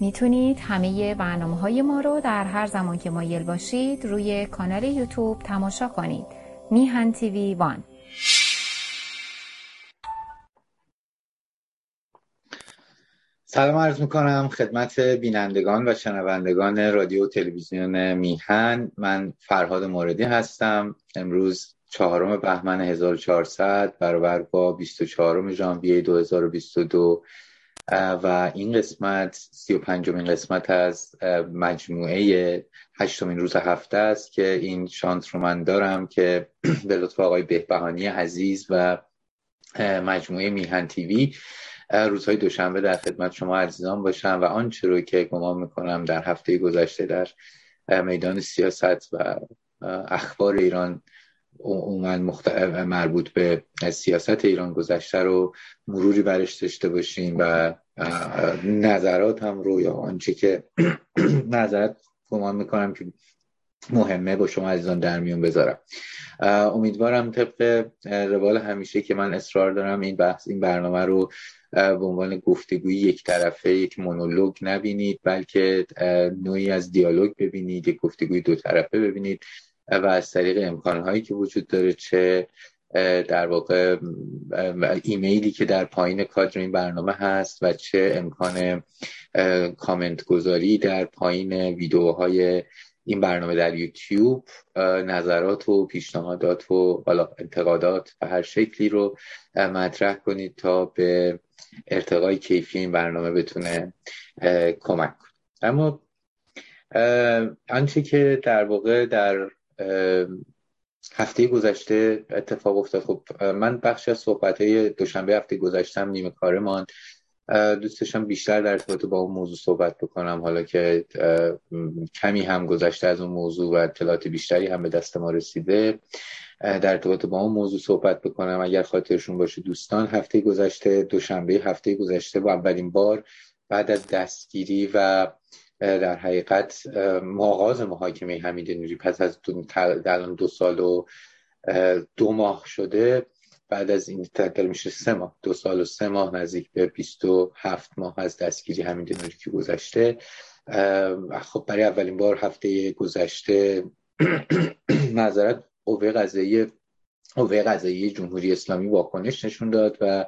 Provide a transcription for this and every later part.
می‌تونید همه برنامه های ما رو در هر زمان که مایل باشید روی کانال یوتیوب تماشا کنید. میهن تیوی وان. سلام عرض می‌کنم خدمت بینندگان و شنوندگان رادیو تلویزیون میهن. من فرهاد موردی هستم. امروز چهارم بهمن 1400 برابر با 24 ژانویه 2022 و این قسمت 35 و قسمت از مجموعه هشتمین روز هفته است که این شانس رو من دارم که به لطف آقای بهبهانی عزیز و مجموعه میهن تیوی روزهای دوشنبه در خدمت شما عزیزان باشم و آنچه رو که گمان می‌کنم در هفته گذشته در میدان سیاست و اخبار ایران عموما مربوط به سیاست ایران گذشته رو مروری برش داشته باشیم و نظرات هم رو یا آنچه که نظرات گمان می‌کنم که مهمه با شما عزیزان در میون بذارم. امیدوارم طبق روال همیشه که من اصرار دارم این بحث این برنامه رو به عنوان گفتگوی یک طرفه یک مونولوگ نبینید بلکه نوعی از دیالوگ ببینید یک گفتگوی دو طرفه ببینید. و از طریق امکانهایی که وجود داره چه در واقع ایمیلی که در پایین کادر این برنامه هست و چه امکان کامنت گذاری در پایین ویدیوهای این برنامه در یوتیوب نظرات و پیشنهادات و انتقادات و هر شکلی رو مطرح کنید تا به ارتقای کیفی این برنامه بتونه کمک کنه. اما آنچه که در واقع در هفته گذشته اتفاق افتاد. خب من بخشی از صحبت های دوشنبه هفته گذشتم نیمه کارمان دوست داشتم بیشتر در ارتباط با اون موضوع صحبت بکنم. حالا که کمی هم گذشته از اون موضوع و اطلاعات بیشتری هم به دست ما رسیده در ارتباط با اون موضوع صحبت بکنم. اگر خاطرشون باشه دوستان هفته گذشته دوشنبه هفته گذشته با اولین بار بعد از دستگیری و در حقیقت آغاز محاکمه حمید نوری پس از دو, دو سال و دو ماه شده بعد از این تقدر میشه سه ماه. دو سال و سه ماه نزدیک به 27 ماه از دستگیری حمید نوری که گذشته. خب برای اولین بار هفته گذشته نظرت قوه قضایی قوه قضایی جمهوری اسلامی واکنش نشون داد و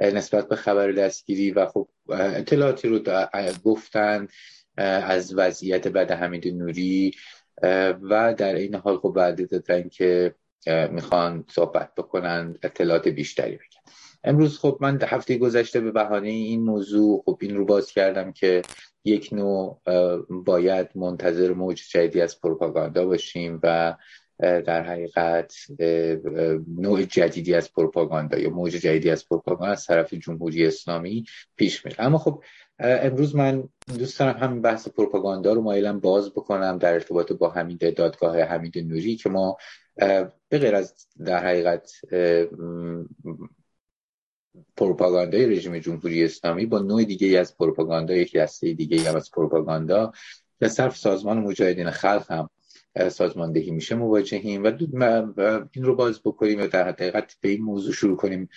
نسبت به خبر دستگیری و خب اطلاعاتی رو گفتن. از وضعیت بعد حمید نوری و در این حال خب وعده دادن که می‌خوان صحبت بکنن اطلاعات بیشتری بگن. امروز خب من هفته گذشته به بهانه این موضوع خب این رو باز کردم که یک نوع باید منتظر موج جدیدی از پروپاگاندا باشیم و در حقیقت نوع جدیدی از پروپاگاندا یا موج جدیدی از پروپاگاندا از طرف جمهوری اسلامی پیش میره. اما خب امروز من دوست دارم همین بحث پروپاگاندا رو مایلم باز بکنم در ارتباط با همین دادگاه حمید نوری که ما به غیر از در حقیقت پروپاگاندای رژیم جمهوری اسلامی با نوع دیگه از پروپاگاندا یک دسته دیگه از پروپاگاندا به صرف سازمان مجاهدین خلق هم سازماندهی میشه مواجهیم و این رو باز بکنیم و در حقیقت به این موضوع شروع کنیم.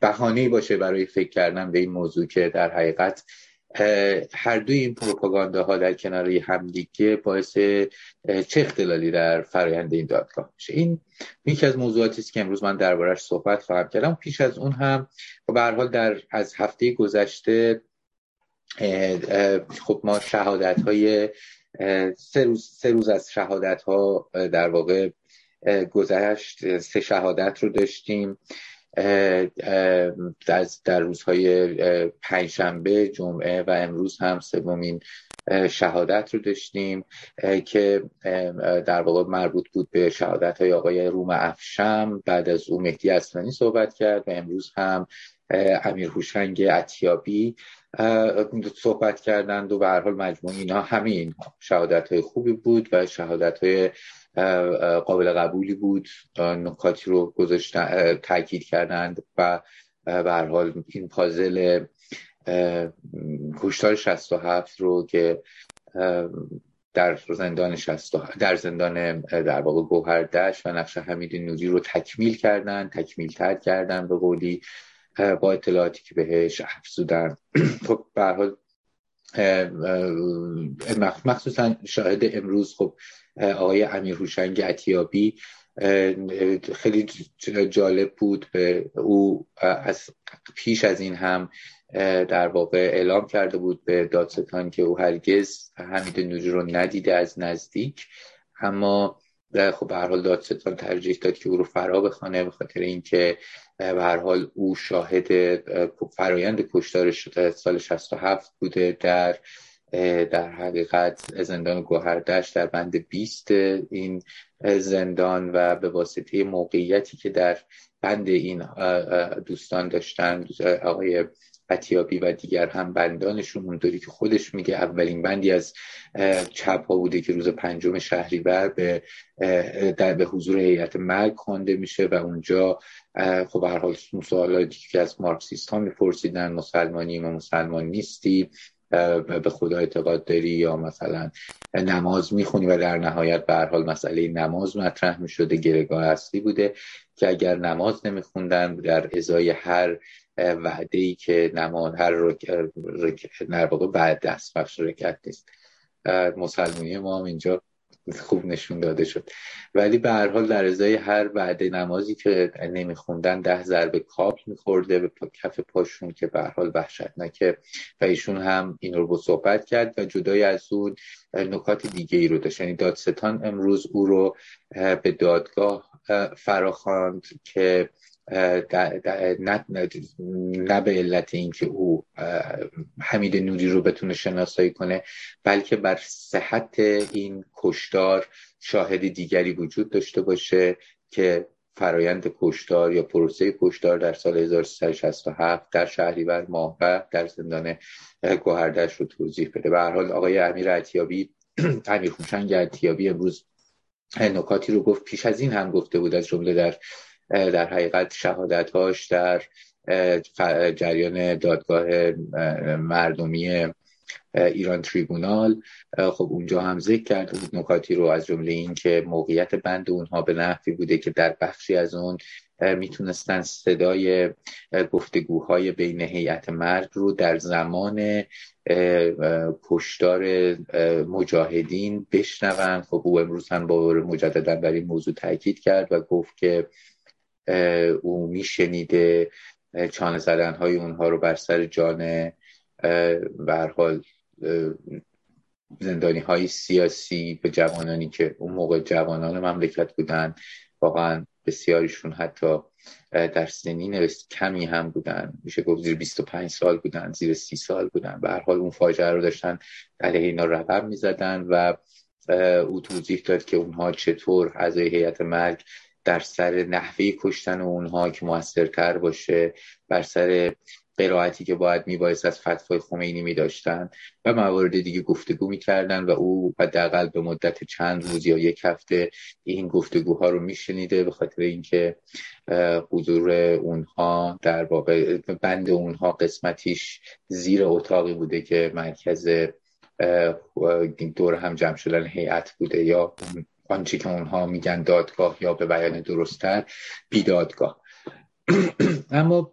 بهانه باشه برای فکر کردن به این موضوع که در حقیقت هر دوی این ها در کنار همدیگه باعث چه اختلالی در فرایند این دادگاه میشه. این یکی از موضوعاتی است که امروز من دربارش صحبت خواهم کردم پیش از اون هم به حال در از هفته گذشته خب ما شهادت های سه روز, سه روز از شهادت ها در واقع گذشت سه شهادت رو داشتیم. در روزهای پنجشنبه جمعه و امروز هم سومین شهادت رو داشتیم که در واقع مربوط بود به شهادت های آقای روم افشم. بعد از او مهدی اصلانی صحبت کرد و امروز هم امیر هوشنگ اتیابی صحبت کردند و به هر حال مجموع اینها همه اینها شهادت های خوبی بود و شهادت های قابل قبولی بود. نکاتی رو گذاشتن تاکید کردند و به حال این پازل کشتار 67 رو که در زندان در زندان در واقع گوهر دشت و نقش حمید نوری رو تکمیل کردن تکمیل تر کردن به قولی با اطلاعاتی که بهش افزودن. خب به حال مخصوصا شاهد امروز خب آقای امیر هوشنگ عتیابی خیلی جالب بود به او از پیش از این هم در واقع اعلام کرده بود به دادستان که او هرگز حمید نوری رو ندیده از نزدیک. اما خب به هر حال دادستان ترجیح داد که او رو فرا بخوانه به خاطر اینکه به هر حال او شاهد فرایند کشتارش سال 67 بوده در در حقیقت زندان گوهردشت در بند 20 این زندان و به واسطه موقعیتی که در بند این دوستان داشتن آقای عطیابی و دیگر هم بندانشون اونطوری که خودش میگه اولین بندی از چپ ها بوده که روز پنجم شهریور به در به حضور هیئت مرگ خوانده میشه و اونجا خب هر حال سوالاتی که از مارکسیست ها میپرسیدن مسلمانی و مسلمان نیستی به خدا اعتقاد داری یا مثلا نماز می‌خونی و در نهایت به حال مسئله نماز مطرح می‌شده گرگاه اصلی بوده که اگر نماز نمیخوندن در ازای هر وعده ای که نماز هر رک... رک... بعد دست بخش رکت نیست. مسلمانی ما هم اینجا خوب نشون داده شد. ولی به هر حال در ازای هر وعده نمازی که نمیخوندن ده ضربه کاپ میخورده به کف پاشون که به هر حال وحشتناکه و ایشون هم این رو صحبت کرد و جدای از اون نکات دیگه ای رو داشت. یعنی دادستان امروز او رو به دادگاه فراخواند که نه, به علت اینکه او حمید نوری رو بتونه شناسایی کنه بلکه بر صحت این کشدار شاهد دیگری وجود داشته باشه که فرایند کشدار یا پروسه کشدار در سال 1367 در شهریور ماه و در زندان گوهردش رو توضیح بده. به هر حال آقای امیر عطیابی امیر خوشنگ عطیابی امروز نکاتی رو گفت. پیش از این هم گفته بود از جمله در در حقیقت شهادتهاش در جریان دادگاه مردمی ایران تریبونال. خب اونجا هم ذکر کرده بود نکاتی رو از جمله این که موقعیت بند اونها به نحوی بوده که در بخشی از اون می‌تونستن صدای گفتگوهای بین هیئت مرگ رو در زمان کشتار مجاهدین بشنون. خب او امروز هم با مجددا بر این موضوع تاکید کرد و گفت که او میشنیده چانه زدن های اونها رو بر سر جان حال زندانی های سیاسی به جوانانی که اون موقع جوانان مملکت بودن واقعا بسیاریشون حتی در سنین کمی هم بودن. میشه گفت زیر 25 سال بودن زیر 30 سال بودن. به هر حال اون فاجعه رو داشتن علیه اینا رقم می‌زدن و او توضیح داد که اونها چطور اعضای هیئت مرگ در سر نحوه کشتن اونها که موثرتر باشه بر سر قرائتی که باید میبایست از فتوای خمینی میداشتن و موارد دیگه گفتگو می‌کردن و او حداقل به مدت چند روز یا یک هفته این گفتگوها رو میشنیده به خاطر اینکه حضور اونها در واقع بند اونها قسمتیش زیر اتاقی بوده که مرکز دور هم جمع شدن هیئت بوده یا آنچه که اونها میگن دادگاه یا به بیان درستتر بیدادگاه. اما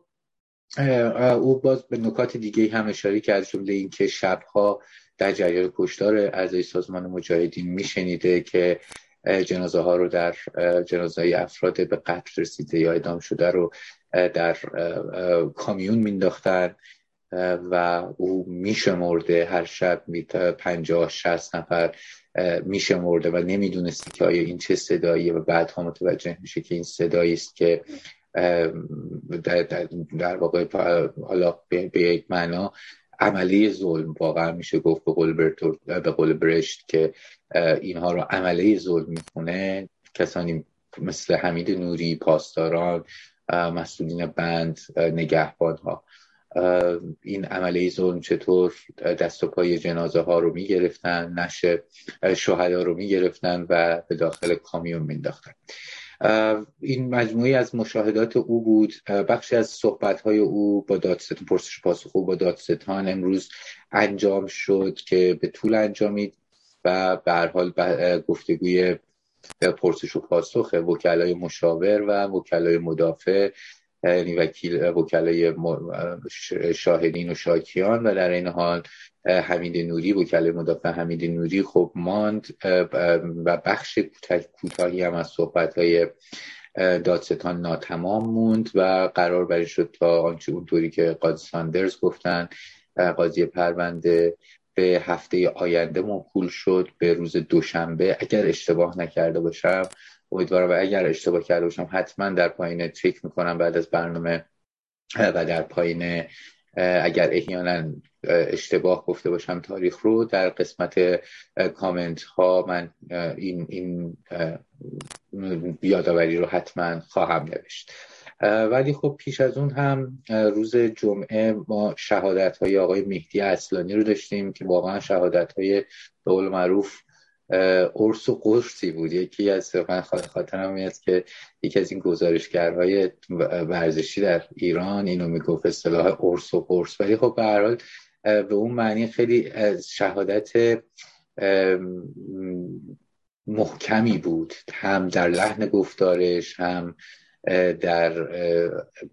او باز به نکات دیگه هم اشاره که از جمله این که شبها در جریان کشتار اعضای سازمان مجاهدین میشنیده که جنازه ها رو در جنازه افراد به قتل رسیده یا ادام شده رو در کامیون مینداختن و او میشمرده هر شب پنجاه شست نفر میشمرده و نمی‌دونسته که آیا این چه صداییه و بعدها متوجه میشه که این صدایی است که در, در, در واقع حالا به, یک معنا عملی ظلم واقعا میشه گفت به قول, به قول برشت که اینها رو عملی ظلم می‌خونه. کسانی مثل حمید نوری پاسداران مسئولین بند نگهبان ها این عمله ظلم چطور دست و پای جنازه ها رو می‌گرفتن نشه شهدا رو می‌گرفتن و به داخل کامیون مینداختن این مجموعی از مشاهدات او بود. بخشی از صحبت های او با دادستان پرسش پاسخ با دادستان امروز انجام شد که به طول انجامید و به هر حال گفتگوی پرسش و پاسخ وکلای مشاور و وکلای مدافع یعنی وکیل وکلای شاهدین و شاکیان و در این حال حمید نوری وکلای مدافع حمید نوری خب ماند و بخش کوتاهی هم از صحبت های دادستان ناتمام موند و قرار برای شد تا آنچه اونطوری که قاضی ساندرز گفتن قاضی پرونده به هفته آینده موکول شد به روز دوشنبه. اگر اشتباه نکرده باشم امیدوارم و اگر اشتباه کرده باشم حتما در پایین تریک می‌کنم بعد از برنامه و در پایین اگر احیانا اشتباه گفته باشم تاریخ رو در قسمت کامنت ها من این, این یادآوری رو حتما خواهم نوشت. ولی خب پیش از اون هم روز جمعه ما شهادت های آقای مهدی اصلانی رو داشتیم که واقعا شهادت های به معروف ارس و قرصی بود. یکی از من خاطرم میاد که یکی از این گزارشگرهای ورزشی در ایران اینو می‌گفت اصطلاح ارس و قرص. ولی خب به هر حال به اون معنی خیلی شهادت محکمی بود. هم در لحن گفتارش هم در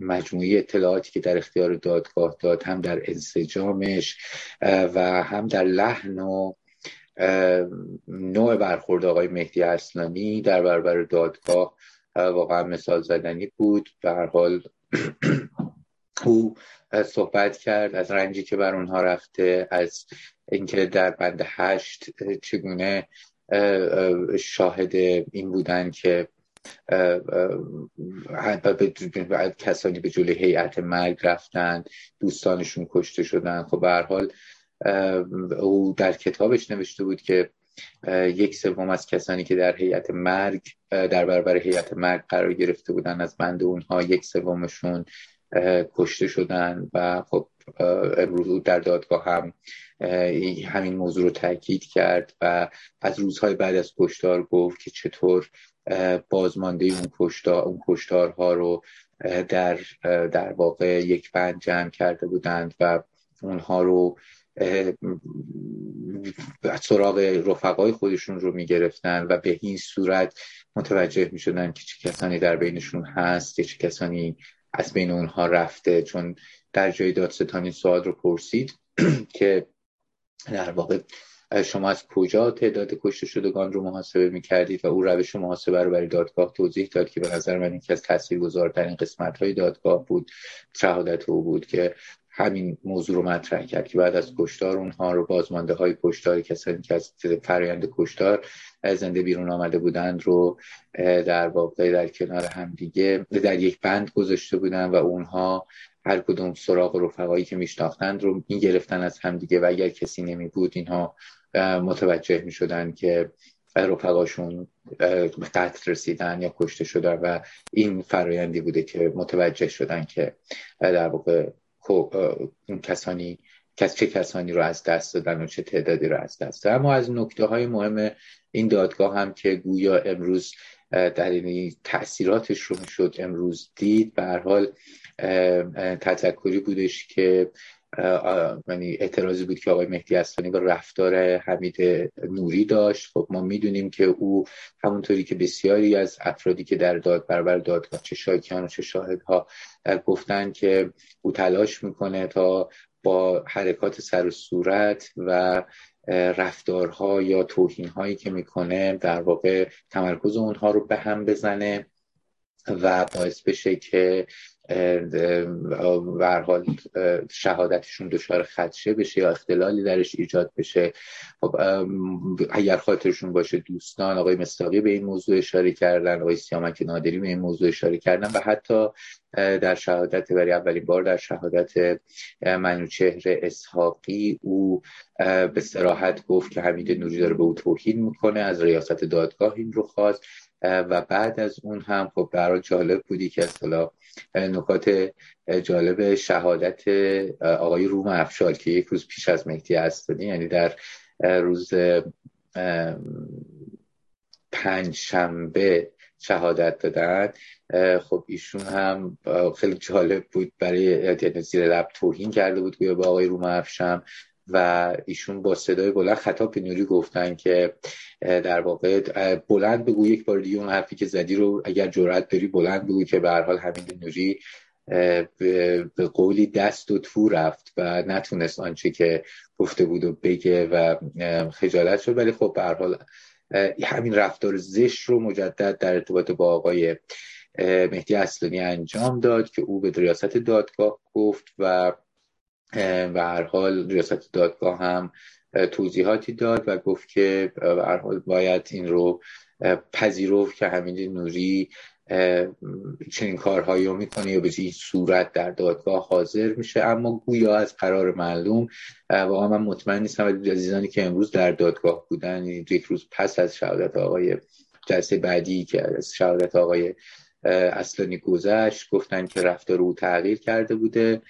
مجموعه اطلاعاتی که در اختیار دادگاه داد هم در انسجامش و هم در لحن و نوع برخورد آقای مهدی اصلانی در برابر دادگاه واقعا مثال زدنی بود. به هر حال او صحبت کرد از رنجی که بر اونها رفته از اینکه در بند هشت چگونه شاهد این بودن که کسانی به جلوی هیئت مرگ رفتن دوستانشون کشته شدن. خب به هر حال او در کتابش نوشته بود که یک سوم از کسانی که در هیئت مرگ در برابر هیئت مرگ قرار گرفته بودن از بند اونها یک سومشون کشته شدن و خب امروز در دادگاه هم همین موضوع رو تاکید کرد و از روزهای بعد از کشتار گفت که چطور بازمانده اون کشتار اون کشتارها رو در در واقع یک بند جمع کرده بودند و اونها رو سراغ رفقای خودشون رو می‌گرفتن و به این صورت متوجه می‌شدن که چه کسانی در بینشون هست که چه کسانی از بین اونها رفته. چون در جای دادستانی سوال رو پرسید که در واقع شما از کجا تعداد کشته شدگان رو محاسبه می‌کردید و او روش محاسبه رو برای دادگاه توضیح داد که به نظر من یکی از تاثیرگذارترین قسمت های دادگاه بود شهادت او بود که همین موضوع رو مطرح کرد که بعد از کشتار اونها رو بازمانده های کشتار کسانی که از فرایند کشتار زنده بیرون آمده بودند رو در واقع در کنار همدیگه در یک بند گذاشته بودن و اونها هر کدوم سراغ رفقایی که میشناختند رو می‌گرفتن از همدیگه و اگر کسی نمی بود اینها متوجه می شدن که رفقاشون به قتل رسیدن یا کشته شدن و این فرایندی بوده که متوجه شدن که در واقع کسانی کس چه کسانی رو از دست دادن و چه تعدادی رو از دست دادن. اما از نکته های مهم این دادگاه هم که گویا امروز در این تاثیراتش رو می‌شد امروز دید به حال تذکری بودش که یعنی اعتراضی بود که آقای مهدی اصلانی با رفتار حمید نوری داشت. خب ما می‌دونیم که او همونطوری که بسیاری از افرادی که در داد برابر دادگاه چه شاکیان و چه شاهدها گفتن که او تلاش می‌کنه تا با حرکات سر و صورت و رفتارها یا توهین هایی که می‌کنه در واقع تمرکز اونها رو به هم بزنه و باعث بشه که و حال شهادتشون دچار خدشه بشه یا اختلالی درش ایجاد بشه. خب اگر خاطرشون باشه دوستان آقای مستاقی به این موضوع اشاره کردن آقای سیامک نادری به این موضوع اشاره کردن و حتی در شهادت برای اولین بار در شهادت منوچهر اسحاقی او به سراحت گفت که حمید نوری داره به او توهین می‌کنه از ریاست دادگاه این رو خواست. و بعد از اون هم خب برای جالب بودی که اصطلاح نکات جالب شهادت آقای روم افشار که یک روز پیش از مهدی اصلانی یعنی در روز پنج شنبه شهادت دادن. خب ایشون هم خیلی جالب بود برای یعنی زیر لب توهین کرده بود که به آقای روم افشم و ایشون با صدای بلند خطاب به نوری گفتن که در واقع بلند بگو یک بار دیگه اون حرفی که زدی رو اگر جرأت داری بلند بگو که به هر حال حمید نوری به قولی دست و تو رفت و نتونست آنچه که گفته بود و بگه و خجالت شد. ولی خب به حال همین رفتار زشت رو مجدد در ارتباط با آقای مهدی اصلانی انجام داد که او به ریاست دادگاه گفت و به هر حال ریاست دادگاه هم توضیحاتی داد و گفت که هر حال باید این رو پذیرفت که حمید نوری چنین کارهایی رو می‌کنه یا به این صورت در دادگاه حاضر میشه. اما گویا از قرار معلوم واقعا من مطمئن نیستم ولی عزیزانی که امروز در دادگاه بودن یک روز پس از شهادت آقای جلسه بعدی که از شهادت آقای اصلانی گذشت گفتن که رفتار او تغییر کرده بوده.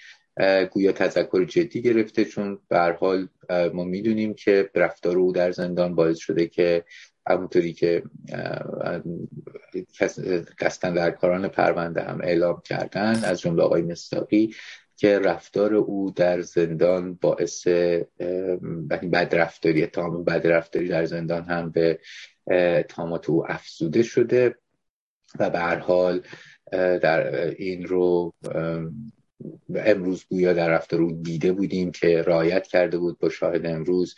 گویا تذکر جدی گرفته چون به حال ما می‌دونیم که رفتار او در زندان باعث شده که همونطوری که دستن در کاران پرونده هم اعلام کردن از جمله آقای مستاقی که رفتار او در زندان باعث بدرفتاری اتهام بدرفتاری در زندان هم به اتهامات او افزوده شده و به هر حال در این رو امروز گویا در رفتار او دیده بودیم که رایت کرده بود با شاهد امروز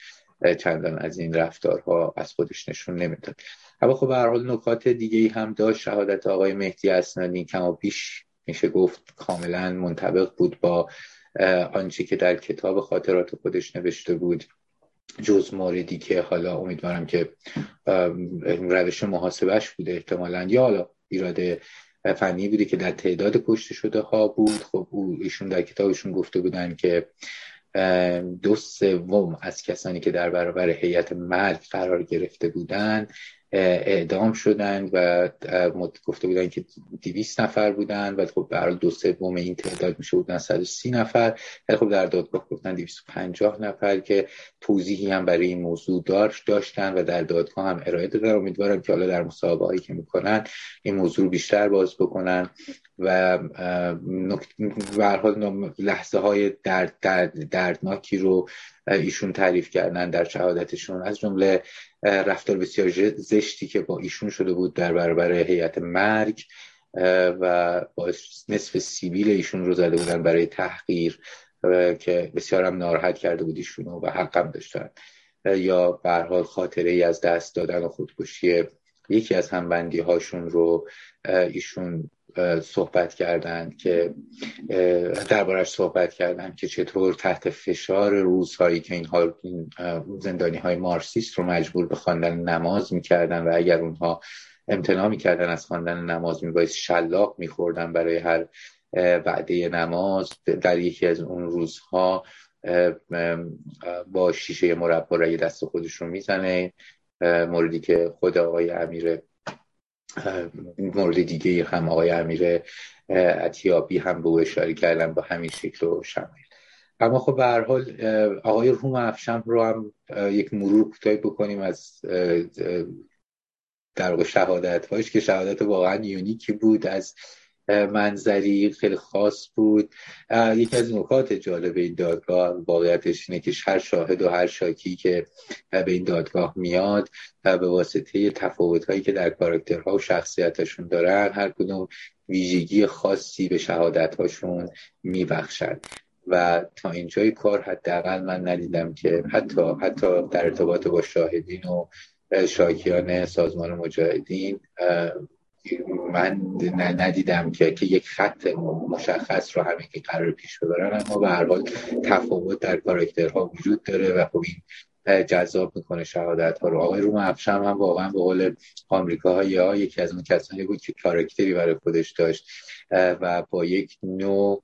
چندان از این رفتارها از خودش نشون نمی‌داد. اما خب به حال نکات دیگه ای هم داشت. شهادت آقای مهدی اسنانی کما پیش میشه گفت کاملا منطبق بود با آنچه که در کتاب خاطرات خودش نوشته بود. جز موردی که حالا امیدوارم که روش محاسبش بوده احتمالا. یا حالا ایراد فنی بوده که در تعداد کشته شده ها بود. خب او ایشون در کتابشون گفته بودن که دو سوم از کسانی که در برابر هیئت مرگ قرار گرفته بودند اعدام شدن و گفته بودن که دیویست نفر بودن و خب برای دو سوم این تعداد میشه بودن 130 نفر. ولی خب در دادگاه گفتن 250 نفر که توضیحی هم برای این موضوع داشت داشتن و در دادگاه هم ارائه دادن. امیدوارم که حالا در مسابقه هایی که می‌کنن این موضوع بیشتر باز بکنن. و حال لحظه های درد درد دردناکی رو ایشون تعریف کردن در شهادتشون. از جمله رفتار بسیار زشتی که با ایشون شده بود در برابر هیئت مرگ و با نصف سیبیل ایشون رو زده بودن برای تحقیر که بسیار هم ناراحت کرده بود ایشون و حقم داشتن. یا به حال خاطره ای از دست دادن و خودکشی یکی از همبندی هاشون رو ایشون صحبت کردن که دربارش صحبت کردن که چطور تحت فشار روزهایی که اینها این زندانی های مارسیست رو مجبور به خواندن نماز می‌کردن و اگر اونها امتناع می‌کردن از خواندن نماز میبایست شلاق میخوردن برای هر وعده نماز. در یکی از اون روزها با شیشه مربا رای دست خودش رو می‌زنه موردی که خود آقای امیر مورد دیگه هم آقای امیر اتیابی هم به او اشاره کردن با همین شکل و شمایل. اما خب به هر حال آقای روم افشم رو هم یک مرور کوتاهی بکنیم از در شهادت هاش که شهادت واقعا یونیکی بود از منظری خیلی خاص بود. یکی از نکات جالب این دادگاه واقعیتش اینه که هر شاهد و هر شاکی که به این دادگاه میاد به واسطه تفاوت هایی که در کاراکترها و شخصیتشون دارن هر کدوم ویژگی خاصی به شهادت هاشون میبخشد و تا اینجای کار حداقل من ندیدم که حتی حتی در ارتباط با شاهدین و شاکیان سازمان مجاهدین من ندیدم که که یک خط مشخص رو همه که قرار پیش ببرن اما به هر حال تفاوت در کاراکترها وجود داره و خب این جذاب می‌کنه شهادت ها رو. آقای روم افشم هم واقعا به قول آمریکا ها یکی از اون کسانی بود که کاراکتری برای خودش داشت و با یک نوع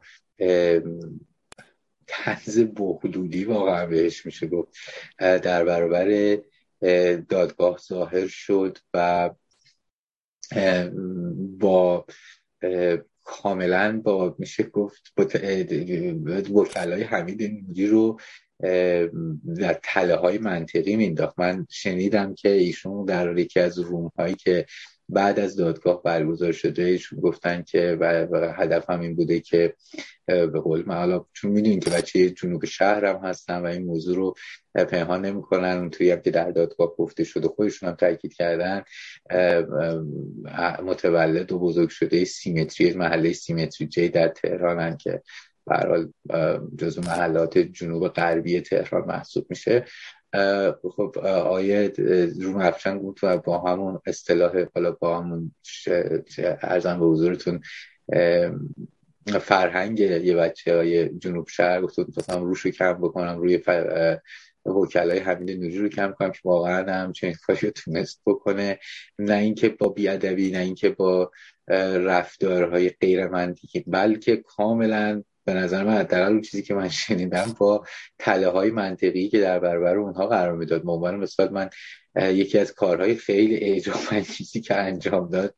تنز بخلودی واقعا بهش میشه گفت در برابر دادگاه ظاهر شد و با کاملا با میشه گفت وکلای حمید نوری رو در تله های منطقی مینداخت من شنیدم که ایشون در یکی از روم هایی که بعد از دادگاه برگزار شده ایشون گفتن که و, هدف هم این بوده که به قول حالا چون می‌دونین که بچه جنوب هم هستن و این موضوع رو پنهان نمی‌کنن توی هم که در دادگاه گفته شده خودشون هم تاکید کردن متولد و بزرگ شده سیمتری محله سیمتری جی در تهرانن که برحال جزو محلات جنوب غربی تهران محسوب میشه. خب آیه روم افشان بود و با همون اصطلاح حالا با همون ارزم به حضورتون فرهنگ یه بچه های جنوب شهر گفت می‌خواستم روش رو کم بکنم روی وکلای حمید نوری رو کم کنم که واقعا هم چنین کاری تونست بکنه. نه اینکه با بیادبی نه اینکه با رفتارهای غیر منطقی بلکه کاملا به نظر من حداقل چیزی که من شنیدم با تله های منطقی که در برابر اونها قرار می‌داد. عنوان مثال من یکی از کارهای خیلی اعجاب چیزی که انجام داد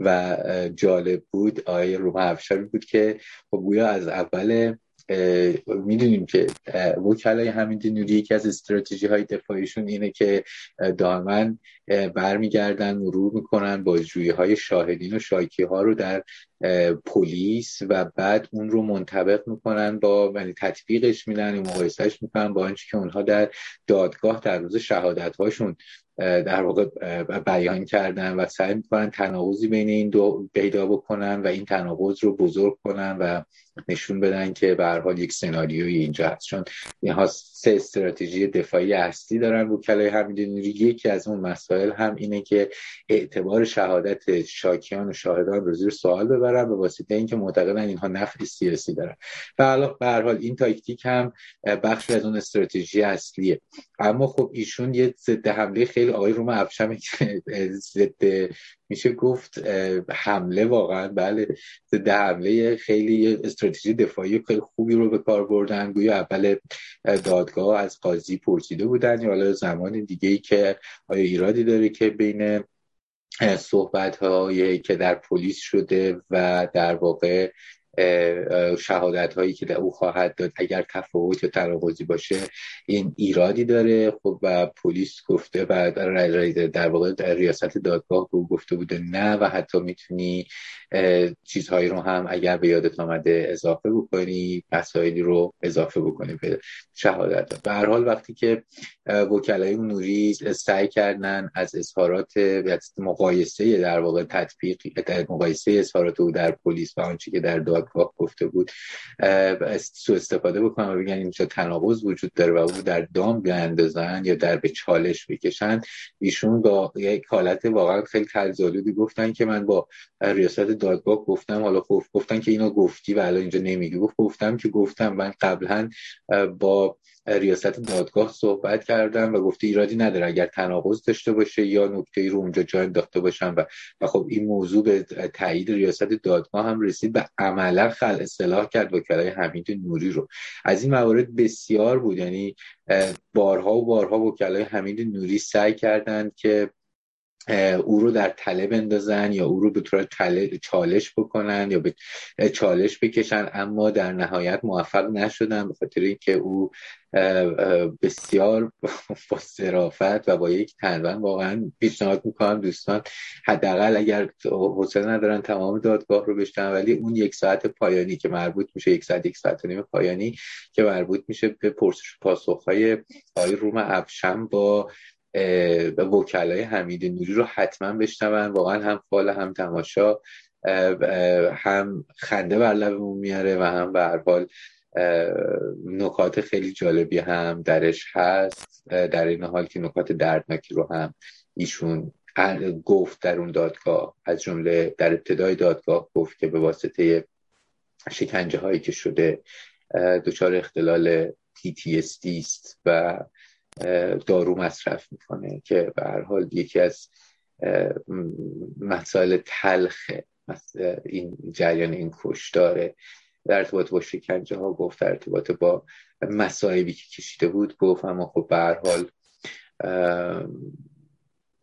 و جالب بود آیه روما افشاری بود که خب گویا از اول می‌دونیم که وکلای همین نوری یکی از استراتژی های دفاعیشون اینه که دائما برمیگردن مرور می‌کنن بازجویی های شاهدین و شایکی ها رو در پلیس و بعد اون رو منطبق می‌کنن با یعنی تطبیقش میدن مقایسهش می‌کنن با آنچه که اونها در دادگاه در روز شهادت هاشون در واقع بیان کردن و سعی می‌کنن تناقضی بین این دو پیدا بکنن و این تناقض رو بزرگ کنن و نشون بدن که به حال یک سناریوی اینجا هست. چون اینها سه استراتژی دفاعی اصلی دارن وکلای حمید نوری. یکی از اون مسائل هم اینه که اعتبار شهادت شاکیان و شاهدان رو زیر سوال ببرن به واسطه اینکه معتقدن اینها نفع سیاسی دارن. و به هر حال این تاکتیک هم بخشی از اون استراتژی اصلیه. اما خب ایشون یه ضد حمله خیلی آقای روم افشم ضد میشه گفت حمله واقعا بله ضد حمله خیلی دفاعی خیلی خوبی رو به کار بردن. گویا اول دادگاه از قاضی پرسیده بودن. یا حالا زمان دیگه ای که آیا ایرادی داره که بین صحبت هایی که در پلیس شده و در واقع شهادت هایی که در او خواهد داد اگر تفاوت یا تناقضی باشه این ایرادی داره؟ خب و پلیس گفته و در واقع در ریاست دادگاه او گفته بوده نه و حتی می‌تونی چیزهایی رو هم اگر به یادت آمده اضافه بکنی مسائلی رو اضافه بکنی به شهادت. به هر حال وقتی که وکلای نوری سعی کردن از اظهارات مقایسه در واقع تطبیق مقایسه اظهارات او در پلیس و آنچه که در دادگاه گفته بود سو استفاده بکنن و بگن اینجا تناقض وجود داره و او در دام بیاندازن یا در به چالش بکشن. ایشون با یک حالت واقعا خیلی تلزالودی گفتن که من با ریاست دادگاه گفتم حالا خب گفتن که اینو گفتی و الان اینجا نمیگی. گفت گفتم که گفتم. من قبلا با ریاست دادگاه صحبت کردم و گفته ایرادی نداره اگر تناقض داشته باشه یا نکته ای رو اونجا جای انداخته باشم و, و خب این موضوع به تایید ریاست دادگاه هم رسید و عملا خل اصلاح کرد وکلای حمید نوری رو. از این موارد بسیار بود. یعنی بارها و بارها وکلای حمید نوری سعی کردند که او رو در تله بندازن یا او رو به طور چالش بکنن یا به چالش بکشن اما در نهایت موفق نشدن به خاطر اینکه او بسیار با صرافت و با یک تنبن واقعا پیشنهاد می‌کنم دوستان حداقل اگر حوصله ندارن تمام دادگاه رو بشتن ولی اون یک ساعت پایانی که مربوط میشه یک ساعت یک ساعت نیم پایانی که مربوط میشه به پرسش پاسخهای آقای روم افشم با و وکلای حمید نوری رو حتما بشنون. واقعا هم فال هم تماشا هم خنده بر لبمون میاره و هم به هر حال نکات خیلی جالبی هم درش هست. در این حال که نکات دردناکی رو هم ایشون گفت در اون دادگاه. از جمله در ابتدای دادگاه گفت که به واسطه شکنجه هایی که شده دچار اختلال PTSD است و دارو مصرف می‌کنه که به هر حال یکی از مسائل تلخ این جریان این کشداره در ارتباط با شکنجه ها گفت در ارتباط با مسائبی که کشیده بود گفت اما خب به هر حال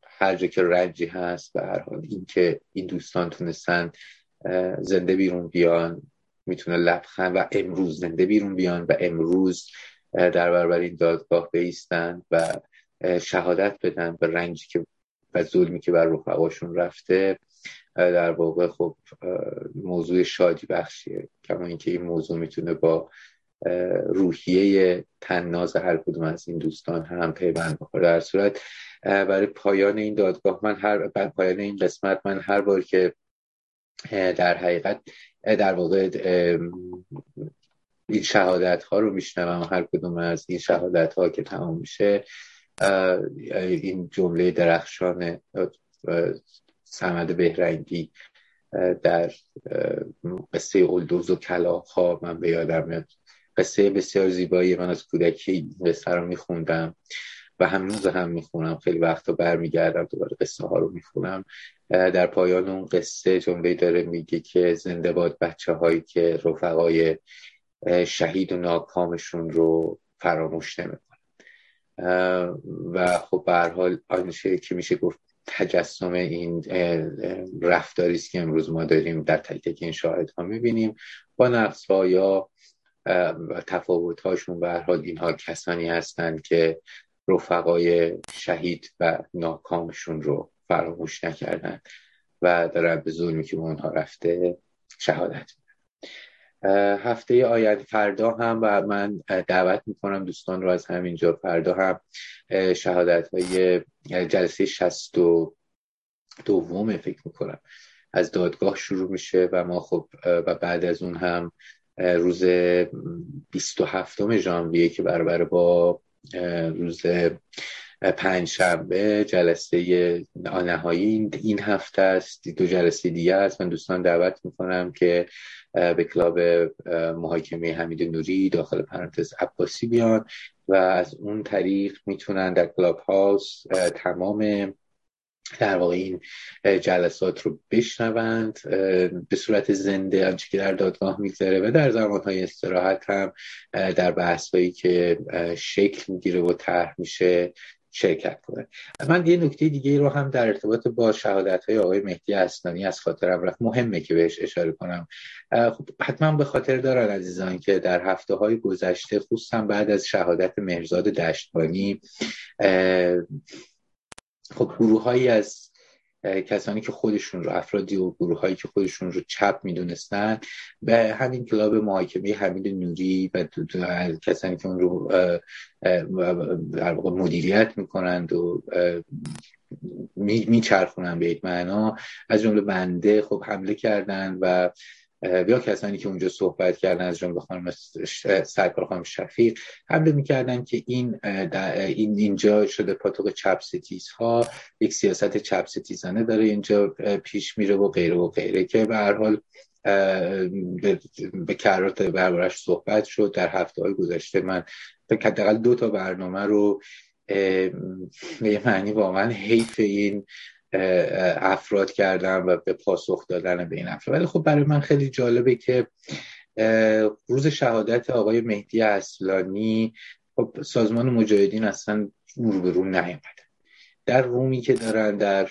هر جا که رنجی هست به هر حال این که این دوستان تونستن زنده بیرون بیان می‌تونه لبخند و امروز زنده بیرون بیان و امروز در برابر این دادگاه بیستن و شهادت بدن به رنجی که و ظلمی که بر رفقاشون رفته. در واقع خب موضوع شادی بخشیه. کما اینکه این موضوع می‌تونه با روحیه تناز هر کدوم از این دوستان هم پیوند بخوره. در صورت برای پایان این دادگاه من هر پایان این قسمت من هر بار که در حقیقت در واقع این شهادت ها رو میشنوم هر کدوم از این شهادت ها که تمام میشه. این جمله درخشان سمد بهرنگی در قصه اولدوز و ها من به یادم قصه بسیار زیبایی من از کودکی قصه رو میخوندم و هنوز هم می‌خونم. خیلی وقتا برمیگردم دوباره قصه ها رو می‌خونم. در پایان اون قصه جمله داره میگه که زنده باد بچه هایی که رفقای شهید و ناکامشون رو فراموش نمی‌کنن و خب به حال آنچه که میشه گفت تجسم این رفتاری است که امروز ما داریم در تک تک این شاهد ها می‌بینیم. با نقص یا تفاوت هاشون به حال اینها کسانی هستند که رفقای شهید و ناکامشون رو فراموش نکردن و دارن به ظلمی که اونها رفته شهادت هفته آینده فردا هم و من دعوت می‌کنم دوستان رو از همینجا فردا هم شهادت های جلسه شست و دوم فکر می‌کنم از دادگاه شروع میشه و ما خب و بعد از اون هم روز 27 ژانویه که برابر با روز پنج شنبه جلسه نهایی این هفته است. دو جلسه دیگه است. من دوستان دعوت می‌کنم که به کلاب محاکمه حمید نوری داخل پرانتز عباسی بیان و از اون طریق می‌تونن در کلاب هاوس تمام در واقع این جلسات رو بشنوند. به صورت زنده آنچه که در دادگاه میگذره و در زمانهای استراحت هم در بحث هایی که شکل می‌گیره و طرح میشه شرکت کنه. من یه نکته دیگه رو هم در ارتباط با شهادت های آقای مهدی اسنانی از خاطرم رفت. مهمه که بهش اشاره کنم. خب حتما به خاطر دارن عزیزان که در هفته های گذشته خصوصا بعد از شهادت مهرزاد دشتبانی خب گروه هایی از کسانی که خودشون رو افرادی و گروه هایی که خودشون رو چپ می‌دونستن به همین کلاب محاکمه حمید نوری و کسانی که اون رو در واقع مدیریت می‌کنند و میچرخونن به یک معنا از جمله بنده خب حمله کردن و یا کسانی که اونجا صحبت کردن از جمله خانم سرکار خانم شفیق حمله می‌کردن که این این اینجا شده پاتوق چپ ستیز ها یک سیاست چپ ستیزانه داره اینجا پیش میره و غیره و غیره که به هر حال به کرات بربارش صحبت شد. در هفته های گذشته من حداقل دو تا برنامه رو به معنی واقعا حیف این افراد کردن و به پاسخ دادن به این افراد. ولی خب برای من خیلی جالبه که روز شهادت آقای مهدی اصلانی خب سازمان مجاهدین اصلا رو به رو نیامدن در رومی که دارن در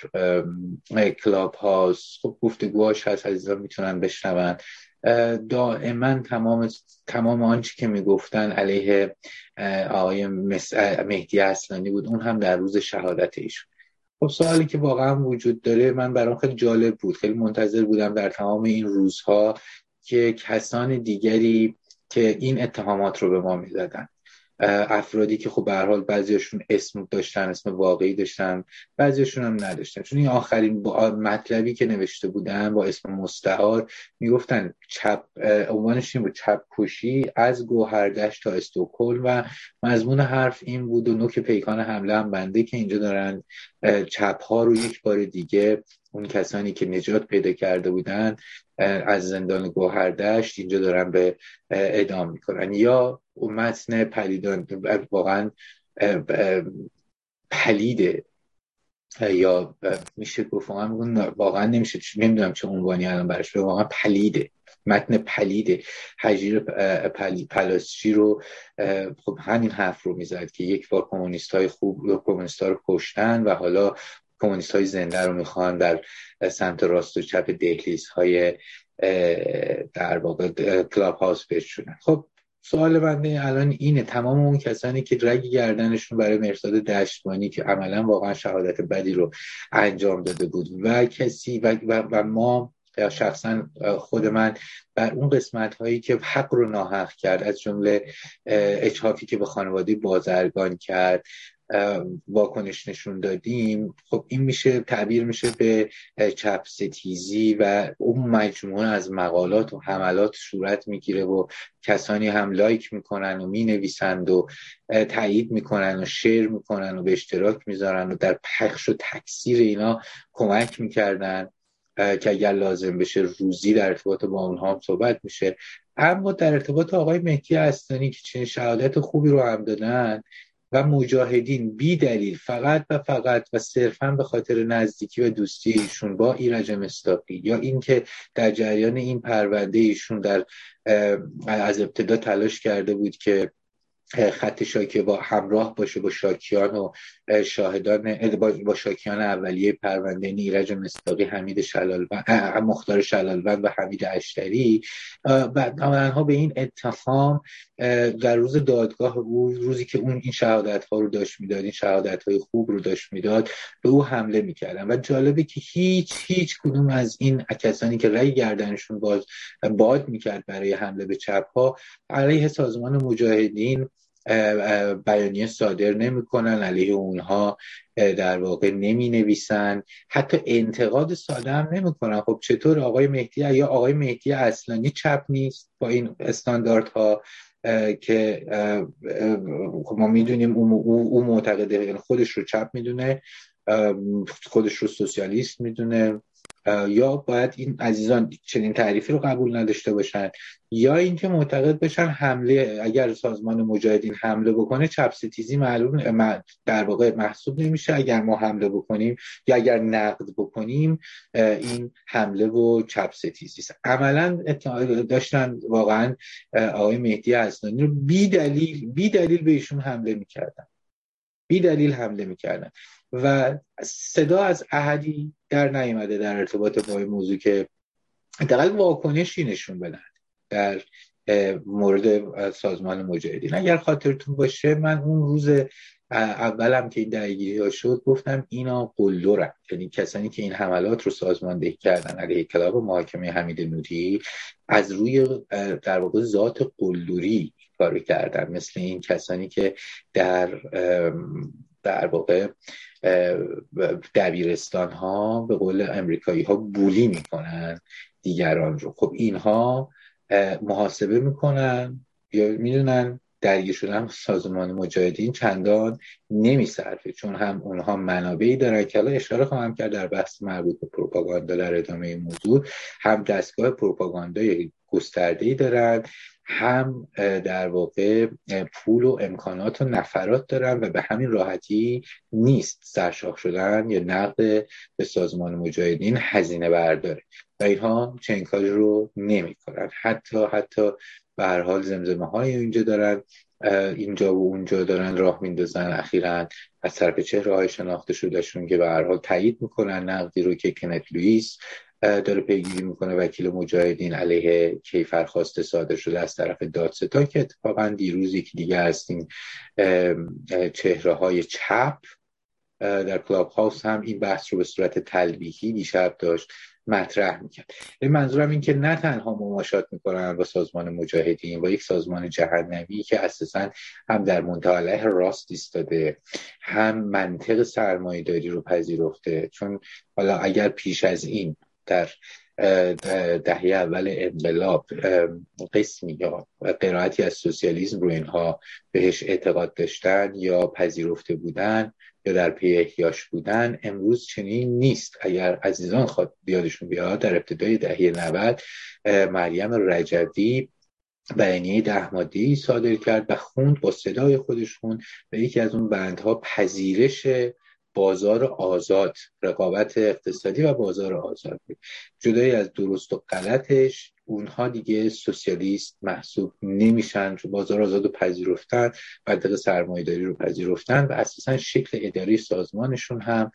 کلاب هاست خب گفتگوهاش هست عزیزان می‌تونن بشنون. دائما تمام تمام آنچه که می‌گفتن علیه آقای مهدی اصلانی بود. اون هم در روز شهادت ایشون. خب سوالی که واقعا وجود داره من برام خیلی جالب بود خیلی منتظر بودم در تمام این روزها که کسان دیگری که این اتهامات رو به ما می‌زدن افرادی که خب به حال بعضیشون اسم داشتن اسم واقعی داشتن بعضیشون هم نداشتن. چون این آخرین مطلبی که نوشته بودن با اسم مستعار می‌گفتن چپ عنوانش این بود چپ کشی از گوهردشت تا استوکل و مضمون حرف این بود و نوک پیکان حمله هم بنده که اینجا دارن چپ ها رو یک بار دیگه اون کسانی که نجات پیدا کرده بودن از زندان گوهردشت اینجا دارن به اعدام می‌کنن. یا متن پلیدان واقعا پلیده یا میشه گفت واقعا نمیشه نمی‌دونم چه عنوانی الان برش واقعا پلیده متن پلیده حجیر پلاسچی رو خب همین حرف رو می‌زد که یک بار کمونیست های خوب کمونیست رو کشتن و حالا کمونیست های زنده رو می‌خوان در سمت راست و چپ دهلیز های در واقع کلاب هاوس بشونن خب سوال بنده الان اینه تمام اون کسانی که رگ گردنشون برای مرساد دشتمانی که عملا واقعا شهادت بدی رو انجام داده بود و کسی و, و, ما یا شخصا خود من بر اون قسمت هایی که حق رو ناحق کرد از جمله اچافی که به خانواده بازرگان کرد واکنش نشون دادیم. خب این میشه تعبیر میشه به چپ ستیزی و اون مجموعه از مقالات و حملات صورت می‌گیره و کسانی هم لایک می‌کنن و می‌نویسند و تایید می‌کنن و شیر می‌کنن و به اشتراک می‌ذارن و در پخش و تکثیر اینا کمک می‌کردن که اگر لازم بشه روزی در ارتباط با اونها هم صحبت میشه. اما در ارتباط آقای مهدی هستانی که چنین شهادت خوبی رو هم دادن و مجاهدین بی دلیل فقط و فقط و صرفا به خاطر نزدیکی و دوستی ایشون با ایرج مستاقی یا اینکه در جریان این پرونده ایشون در از ابتدا تلاش کرده بود که خط شاکی با همراه باشه با شاکیان و شاهدان با شاکیان اولیه پرونده نیرج مستاقی حمید شلالوند مختار شلالوند و حمید اشتری. و آنها به این اتهام در روز دادگاه او روزی که اون این شهادت ها رو داشت می‌داد این شهادت های خوب رو داشت می‌داد به او حمله می‌کردن. و جالبه که هیچ هیچ کدوم از این کسانی که رأی گردنشون باز باد می‌کرد برای حمله به چپ ها علیه سازمان مجاهدین بیانیه صادر نمی‌کنن علیه اونها در واقع نمی نویسن حتی انتقاد ساده هم نمی‌کنن. خب چطور آقای مهدی یا آقای مهدی اصلانی چپ نیست با این استانداردها؟ که خب ما می‌دونیم او, معتقده یعنی خودش رو چپ می‌دونه خودش رو سوسیالیست می‌دونه. یا باید این عزیزان چنین تعریفی رو قبول نداشته باشن یا اینکه معتقد بشن حمله اگر سازمان مجاهدین حمله بکنه چپ ستیزی معلوم در واقع محسوب نمیشه اگر ما حمله بکنیم یا اگر نقد بکنیم این حمله و چپ ستیزی است. عملا داشتن واقعا آقای مهدی اسنانی رو بی دلیل بی دلیل به ایشون حمله می‌کردن. بی دلیل حمله می‌کردن. و صدا از احدی در نیامده در ارتباط با این موضوع که حداقل واکنشی نشون بدن در مورد سازمان مجاهدین. اگر خاطرتون باشه من اون روز اولم که این درگیری ها شد گفتم اینا قلدرن. یعنی کسانی که این حملات رو سازماندهی کردن علیه کلاب محاکمه حمید نوری از روی در واقع ذات قلدری کارو کردن مثل این کسانی که در در واقع دبیرستان ها به قول امریکایی ها بولی می‌کنن دیگران رو. خب اینها محاسبه می‌کنن یا می‌دونن درگیر شدن سازمان مجاهدین چندان نمیصرفه. چون هم اونها منابعی دارن که الان اشاره خواهم کرد در بحث مربوط به پروپاگاندا در ادامه موضوع هم دستگاه پروپاگاندای گسترده‌ای دارن هم در واقع پول و امکانات و نفرات دارن و به همین راحتی نیست سرشاخ شدن یا نقد به سازمان مجاهدین هزینه برداره. و اینها چنین کاری رو نمی‌کنن. حتی حتی به هر حال زمزمه های اینجا دارن اینجا و اونجا دارن راه میندازن. اخیرا از طرف چهره های شناخته شدهشون که به هر حال تایید می‌کنن نقدی رو که کنت لوئیس داره پیگیری می‌کنه وکیل مجاهدین علیه کیفرخواست صادر شده از طرف دادستان که اتفاقا دیروز یکی دیگه هستیم چهره های چپ در کلاب هاوس هم این بحث رو به صورت تلویحی دیشب داشت مطرح می‌کرد. این منظورم این که نه تنها مماشات می‌کنن با سازمان مجاهدین با یک سازمان جهنمی که اساسا هم در منطقه راست ایستاده هم منطق سرمایهداری رو پذیرفته. چون حالا اگر پیش از این در دهه اول انقلاب قسمی یا قرائتی از سوسیالیسم رو اینها بهش اعتقاد داشتن یا پذیرفته بودن یا در پی احیاش بودن امروز چنین نیست. اگر عزیزان خواد بیادشون بیاد در ابتدای دهه 90 مریم رجوی بیانیه ده مادی صادر کرد و خوند با صدای خودش خوند به یکی از اون بندها پذیرش بازار آزاد رقابت اقتصادی و بازار آزاد جدایی از درست و غلطش اونها دیگه سوسیالیست محسوب نمیشن چون بازار آزاد رو پذیرفتن منطق سرمایهداری رو پذیرفتن و اساسا شکل اداری سازمانشون هم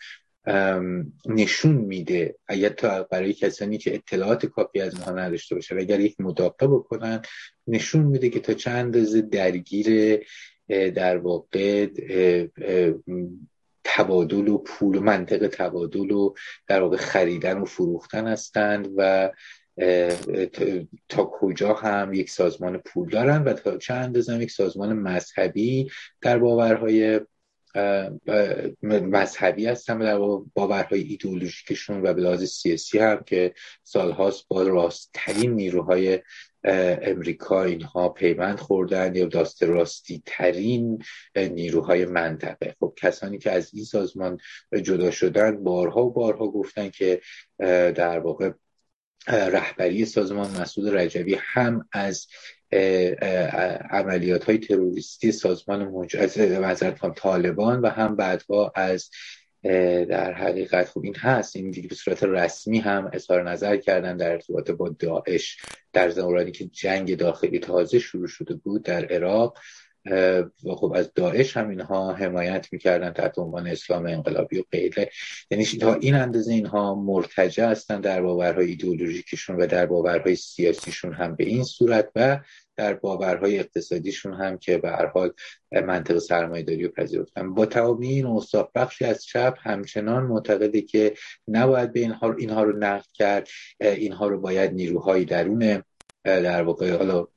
نشون میده. اگر تا برای کسانی که اطلاعات کافی از اونها نداشته باشه اگر یک مداقه بکنن نشون میده که تا چند اندازه درگیر در واقع تبادل و پول منطق تبادل و در واقع خریدن و فروختن هستند و تا کجا هم یک سازمان پول دارن و تا چند اندازه یک سازمان مذهبی در باورهای مذهبی هستن و در باورهای ایدئولوژیکشون و به لحاظ سیاسی هم که سالهاست با راستترین نیروهای امریکا اینها پیوند خوردن یا داست راستی ترین نیروهای منطقه. خب کسانی که از این سازمان جدا شدن بارها و بارها گفتن که در واقع رهبری سازمان مسعود رجبی هم از عملیات های تروریستی سازمان مج... طالبان و هم بعدها از در حقیقت خوب این هست. این دیگه به صورت رسمی هم اظهار نظر کردن در ارتباط با داعش در زمانی که جنگ داخلی تازه شروع شده بود در عراق. و خب از داعش هم اینها حمایت می‌کردن تحت عنوان اسلام انقلابی و غیره. یعنی تا این اندازه اینها مرتجع هستن در باورهای ایدئولوژیکشون و در باورهای سیاسیشون هم به این صورت و در باورهای اقتصادیشون هم که به هر حال منطق سرمایه داری رو پذیرفتن. با تمامی این اوصاف بخشی از چپ همچنان معتقده که نباید به اینها, اینها رو نقد کرد. اینها رو باید نیروهای درون در واقع حالا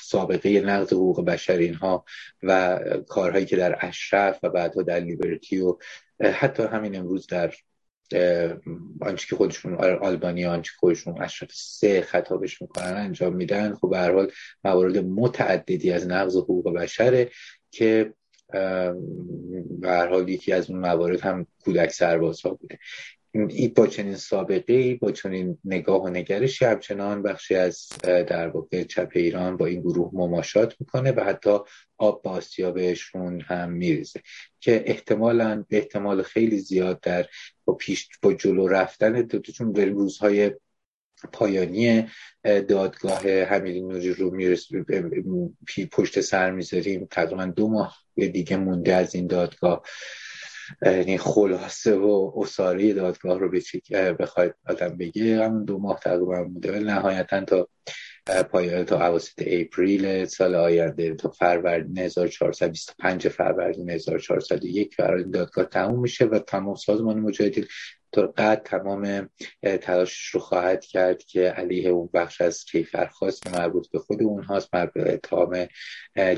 سابقه نقض حقوق بشر اینها و کارهایی که در اشرف و بعدها در لیبرتی و حتی همین امروز در آنچه که خودشون آلبانی آنچه که خودشون اشرف سه خطابش می‌کنن انجام میدن خب به حال موارد متعددی از نقض حقوق بشره که به هر حال یکی از اون موارد هم کودک سربازها بوده. این با چنین سابقه ای با چنین نگاه و نگرشی همچنان بخشی از در واقع چپ ایران با این گروه مماشات می‌کنه و حتی آب با بهشون هم میریزه که احتمالا به احتمال خیلی زیاد در با پیش با جلو رفتن چون به روزهای پایانی دادگاه حمید نوری رو پشت سر می‌ذاریم تقریبا دو ماه دیگه مونده از این دادگاه. یعنی خلاصه و اصاره دادگاه رو بخواید آدم بگه همون دو ماه تقریبا بوده. نهایتا تا پایان تا اواسط اپریل سال آینده تا فروردین 1425 فروردین 1401 قرار دادگاه تموم میشه و تمام سازمان مجاهدین طور قد تمام تلاشش رو خواهد کرد که علیه اون بخش از کیفرخواست که مربوط به خود اونهاست مربوط به اتهام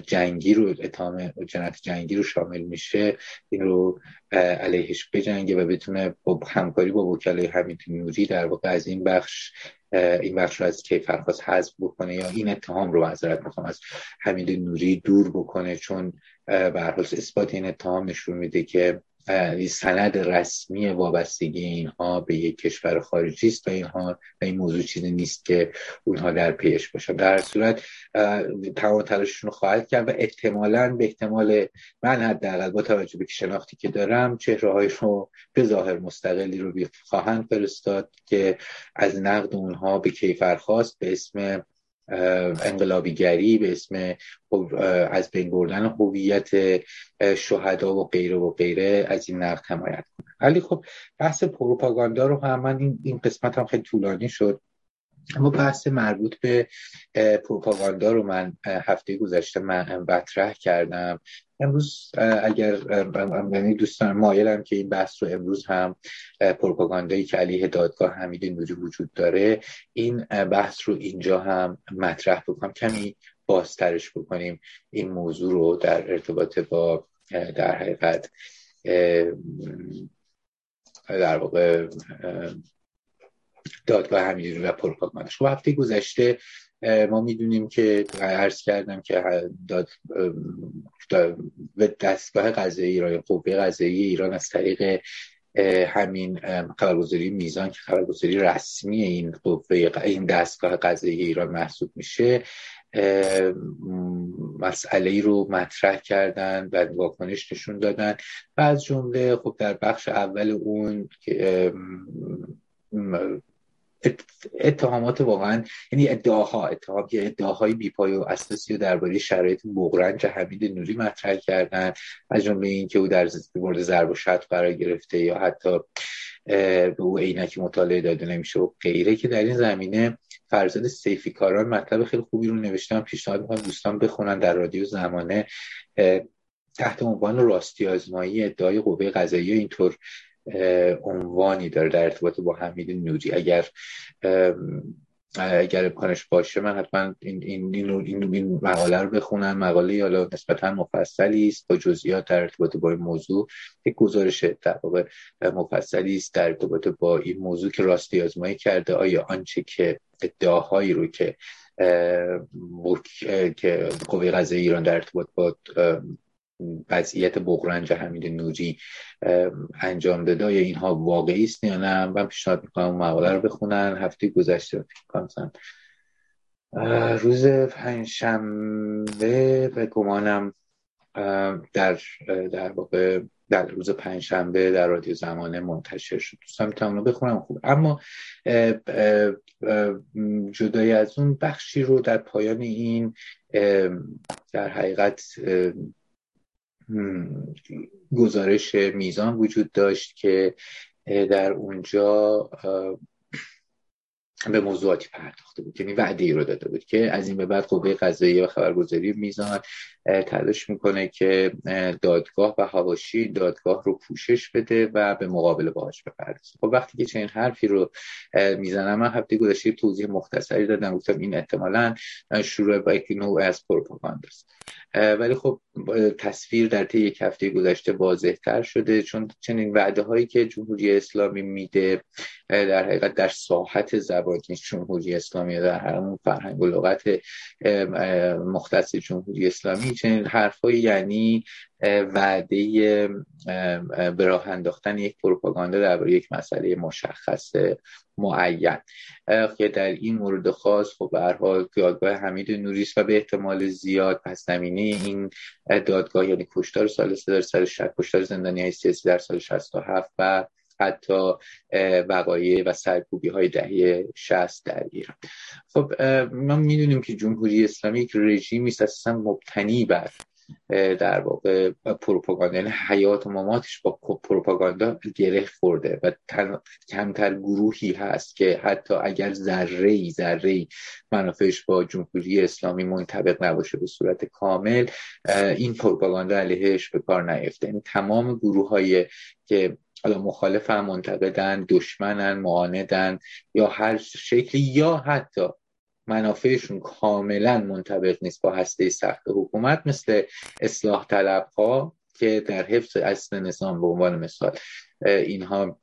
جنگی رو اتهام جنایت جنگی رو شامل میشه. این رو علیهش بجنگه و بتونه با همکاری با وکلای حمید نوری در واقع از این بخش این بخش رو از کیفرخواست حذف بکنه یا این اتهام رو معذرت می‌خوام از حمید نوری دور بکنه. چون به اثبات این اتهام نشون میده که سند رسمی وابستگی اینها به یک کشور خارجی است و اینها و این موضوع چیزی نیست که اونها در پیش باشن در صورت تمام تلاششون رو خواهد کرد و احتمالا به احتمال من حداقل با توجه به شناختی که دارم چهره رو به ظاهر مستقلی رو خواهند فرستاد که از نقد اونها به کیفر خواست به اسم انقلابیگری به اسم از بین بردن هویت شهدا و غیره و غیره از این نقد حمایت کنه. ولی خب بحث پروپاگاندا رو هم من این, قسمت هم خیلی طولانی شد. اما بحث مربوط به پروپاگاندا رو من هفته گذشته من مطرح کردم. امروز اگر یعنی دوستان مایلم که این بحث رو امروز هم پروپاگاندایی که علیه دادگاه حمید نوری وجود داره این بحث رو اینجا هم مطرح بکنم. کمی بازترش بکنیم. این موضوع رو در ارتباط با در حقیقت در واقع دادگاه حمیدی و پروپاگانداش خب هفته گذشته ما می‌دونیم که عرض کردم که داد به دستگاه قضایی ایران قوه قضایی ایران از طریق همین خبرگزاری میزان که خبرگزاری رسمی این قوه این دستگاه قضایی ایران محسوب میشه مسئله ای رو مطرح کردن و واکنش نشون دادن و از جمله خب در بخش اول اون اتهامات واقعا یعنی ادعاها اتهام که ادعاهای بیپای و اساسی و درباره شرایط بغرنج حمید نوری مطرح کردن از جمله اینکه او در مورد ضرب و شتم قرار گرفته یا حتی به او عینک مطالعه داده نمیشه و غیره که در این زمینه فرزاد سیفی کاران مطلب خیلی خوبی رو نوشتم پیشنهاد می‌کنم دوستان بخونن در رادیو زمانه تحت عنوان راستی آزمایی ادعای قوه قضاییه اینطور عنوانی داره در ارتباط با حمید نوری اگر اگر امکانش باشه من حتما این, این, این, این, مقاله رو بخونم. مقاله حالا نسبتا مفصلی است با جزئیات در ارتباط با این موضوع. یک گزارش در واقع مفصلی است در ارتباط با این موضوع که راستی آزمایی کرده. آیا آنچه که ادعاهایی رو که که قوه قضایی ایران در ارتباط با وضعیت بغرنج حمید نوری انجام داده. یا اینها واقعی است یا نه؟ من پیشنهاد می‌کنم مقاله رو بخونن. هفته گذشته کنم روز پنجشنبه به گمانم در در واقع در روز پنجشنبه در رادیو زمانه منتشر شد. دوستان می‌تونم بخونم خوب اما جدای از اون بخشی رو در پایان این در حقیقت گزارش میزان وجود داشت که در اونجا به موضوعاتی پرداخته بود. یعنی وعده ای رو داده بود که از این به بعد قوه قضاییه و خبرگزاری میزان تلاش می‌کنه که دادگاه و حواشی دادگاه رو پوشش بده و به مقابل باهاش بپردازه. خب وقتی که چنین حرفی رو می‌زنم من هفته گذشته توضیح مختصری دادم. گفتم این احتمالا شروع با یک نوع از پروپاگانداست ولی خب تصویر در طی یک هفته گذشته واضح تر شده چون چنین وعده هایی که جمهوری اسلامی میده در حقیقت در ساحت زبانی جمهوری اسلامی در همون فرهنگ و لغت مختص جمهوری اسلامی چنین حرفایی یعنی وعده به راه انداختن یک پروپاگاندا درباره یک مسئله مشخص معین. که در این مورد خاص خب به هر حال دادگاه حمید نوریس و به احتمال زیاد پس زمینه این دادگاه یعنی کشتار سال در سال کشتار زندانی های سیاسی در سال 67 و حتی وقایع و سرکوبی های دهه 60 در ایران. خب ما می‌دونیم که جمهوری اسلامی یک رژیمی است اصلا مبتنی بر در واقع پروپاگاندا یعنی حیات و ماماتش با پروپاگاندا گره خورده و کمتر گروهی هست که حتی اگر ذره ای ذره ای منافعش با جمهوری اسلامی منطبق نباشه به صورت کامل این پروپاگاندا علیهش به کار نیفته. یعنی تمام گروه های که حالا مخالفن منتقدن دشمنن معاندن یا هر شکلی یا حتی منافعشون کاملا منطبق نیست با هسته سخت حکومت مثل اصلاح طلب ها که در حفظ اصل نظام به عنوان مثال اینها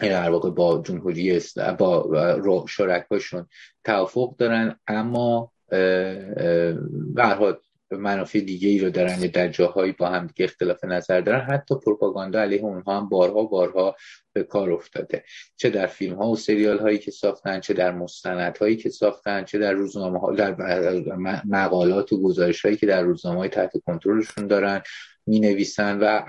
در واقع با جمهوری با شرکاشون توافق دارن اما به منافع دیگه ای رو دارن در جاهایی با هم دیگه اختلاف نظر دارن حتی پروپاگاندا علیه اونها هم بارها بارها به کار افتاده. چه در فیلم ها و سریال هایی که ساختن چه در مستند هایی که ساختن چه در روزنامه ها در مقالات و گزارش هایی که در روزنامه های تحت کنترلشون دارن می نویسن و,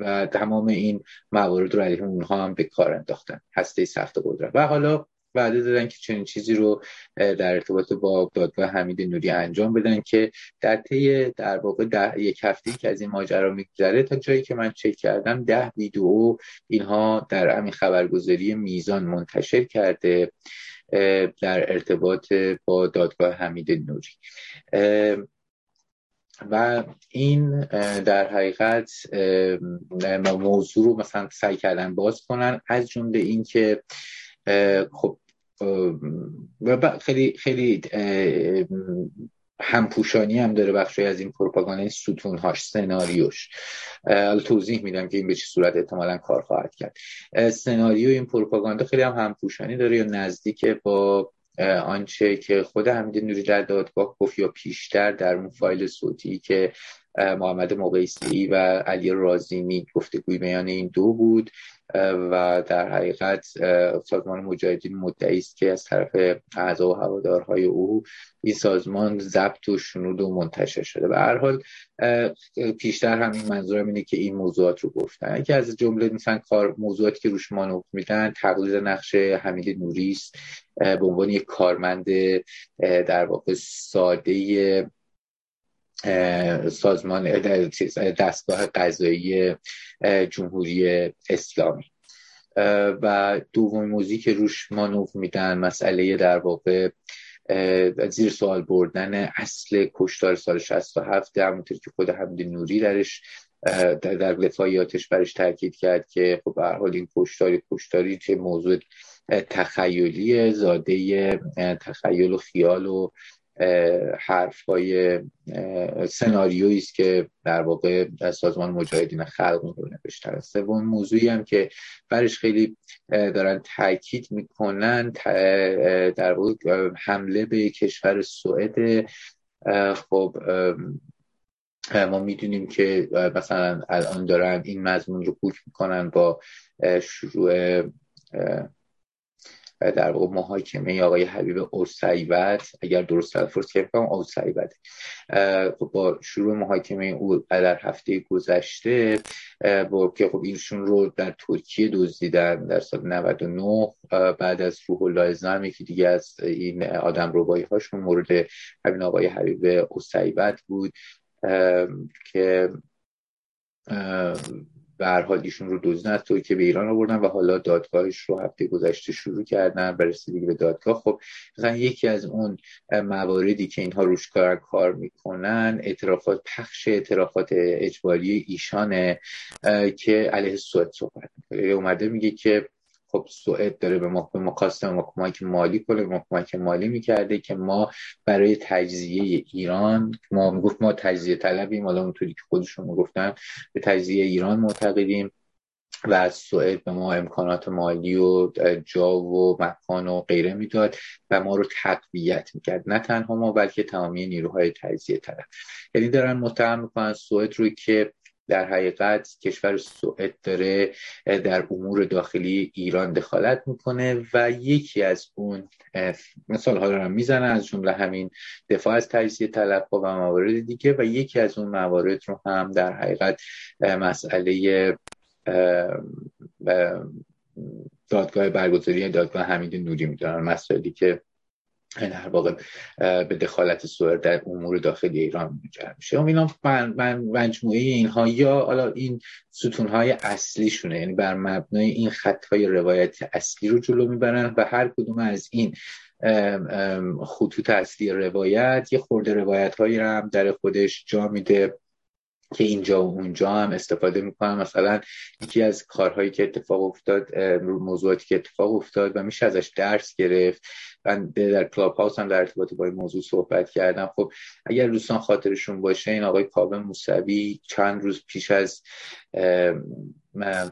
و تمام این موارد رو علیه اونها هم به کار انداختن. هسته سخت قدرت. و حالا وعده دادن که چنین چیزی رو در ارتباط با دادگاه حمید نوری انجام بدن که در طی در واقع ده یک هفته که از این ماجرا میگذره تا جایی که من چک کردم ده ویدیو اینها در همین خبرگزاری میزان منتشر کرده در ارتباط با دادگاه حمید نوری. و این در حقیقت موضوع رو مثلا سعی کردن باز کنن. از جمله اینکه خب و خیلی خیلی همپوشانی هم داره بخشی از این پروپاگاندا ستونهاش سناریوش. توضیح میدم که این به چه صورت احتمالا کار خواهد کرد. سناریو این پروپاگاندا خیلی هم همپوشانی داره یا نزدیک با آنچه که خود حمید نوری در دادگاه گفت یا پیشتر در اون فایل صوتی که محمد مقیسی و علی رازینی گفتگوی میان این دو بود و در حقیقت سازمان مجاهدین مدعی است که از طرف اعضا و هوادارهای او این سازمان ضبط و شنود و منتشر شده. به هر حال پیشتر هم این منظورم اینه که این موضوعات رو گفتن. که از جمله مثلا کار موضوعاتی که روش مانوف میدن تقلید نقش حمید نوری است. به عنوان یک کارمند در واقع ساده سازمان دستگاه قضایی جمهوری اسلامی. و دومین موضوعی که روش مانوف میدن مسئله در واقع زیر سوال بردن اصل کشتار سال 67 همونطور که خود حمید نوری درش در دفاعیاتش برش تاکید کرد که خب به حال این کشتاری کشتاری که موضوع تخیلی زاده تخیل و خیال و حرف های سناریویی است که در واقع سازمان مجاهدین خلق رو نوشتن. سوم موضوعی هم که برش خیلی دارن تاکید می‌کنن در واقع حمله به کشور سوئد خب ما می‌دونیم که مثلا الان دارن این مضمون رو کوک می‌کنن با شروع در واقع محاکمه آقای حبیب اوسیبت اگر درست تلفظ کردم اوسیبت خب با شروع محاکمه او در هفته گذشته با که خب اینشون رو در ترکیه دزدیدن در سال 99 بعد از روح الله زمی که دیگه از این آدم روبایی هاشون مورد همین آقای حبیب اوسیبت بود. که به هر حال ایشون رو دزدن از که به ایران آوردن و حالا دادگاهش رو هفته گذشته شروع کردن برای به دادگاه. خب مثلا یکی از اون مواردی که اینها روش کار کار می‌کنن اعترافات پخش اعترافات اجباری ایشانه که علیه سوئد صحبت می‌کنه. اومده میگه که خب سوئد داره به ما به ما ما کمک مالی کنه ما کمک مالی می‌کرده که ما برای تجزیه ایران ما می‌گفت ما تجزیه طلبیم حالا اونطوری که خودشون می‌گفتن به تجزیه ایران معتقدیم و از سوئد به ما امکانات مالی و جا و مکان و غیره می‌داد و ما رو تقویت می‌کرد. نه تنها ما بلکه تمامی نیروهای تجزیه طلب. یعنی دارن متهم می‌کنن سوئد رو که در حقیقت کشور سوئد داره در امور داخلی ایران دخالت می‌کنه و یکی از اون مثال ها دارم می‌زنه از جمله همین دفاع از تجزیه طلب و موارد دیگه و یکی از اون موارد رو هم در حقیقت مسئله دادگاه برگزاری دادگاه حمید نوری می‌دونن مسائلی که در واقع به دخالت سوئد در امور داخلی ایران منجر میشه. اینا من, من مجموعه اینها یا حالا این ستون های اصلیشونه. یعنی بر مبنای این خط های روایت اصلی رو جلو می‌برن و هر کدوم از این خطوط اصلی روایت یه خورده روایت هایی هم در خودش جا میده. که اینجا و اونجا هم استفاده می‌کنم مثلا یکی از کارهایی که اتفاق افتاد موضوعاتی که اتفاق افتاد و میشه ازش درس گرفت. من در کلاب هاوس هم در ارتباط با این موضوع صحبت کردم. خب اگر دوستان خاطرشون باشه این آقای کاوه موسوی چند روز پیش از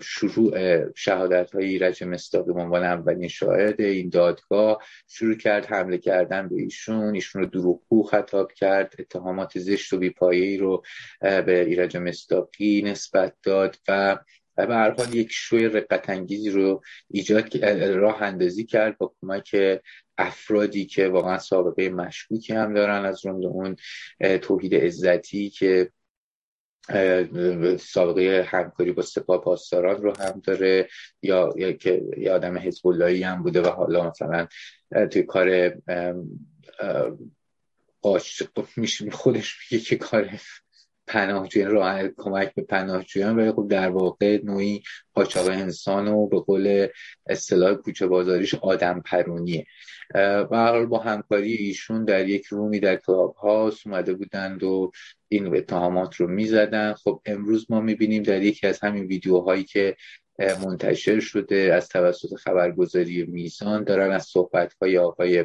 شروع شهادت های ایرج مستاقی به عنوان اولین شاهد این دادگاه شروع کرد حمله کردن به ایشون. ایشون رو دروغگو خطاب کرد. اتهامات زشت و بیپایه‌ای رو به ایرج مستاقی نسبت داد و و به هر حال یک شوی رقت انگیزی رو ایجاد راه اندازی کرد با کمک افرادی که واقعا سابقه مشکوکی هم دارن از جمله اون توحید عزتی که سابقه همکاری با سپاه پاسداران رو هم داره یا, یا که یه آدم حزب هم بوده و حالا مثلا توی کار قاش خودش میگه که کار پناهجویان راه کمک به پناهجویان ولی خب در واقع نوعی قاچاق انسان و به قول اصطلاح کوچه بازاریش آدم پرونیه. و با همکاری ایشون در یک رومی در کلاب هاست اومده بودند و این اتهامات رو می‌زدن. خب امروز ما می‌بینیم در یکی از همین ویدیوهایی که منتشر شده از توسط خبرگزاری میزان دارن از صحبت های آقای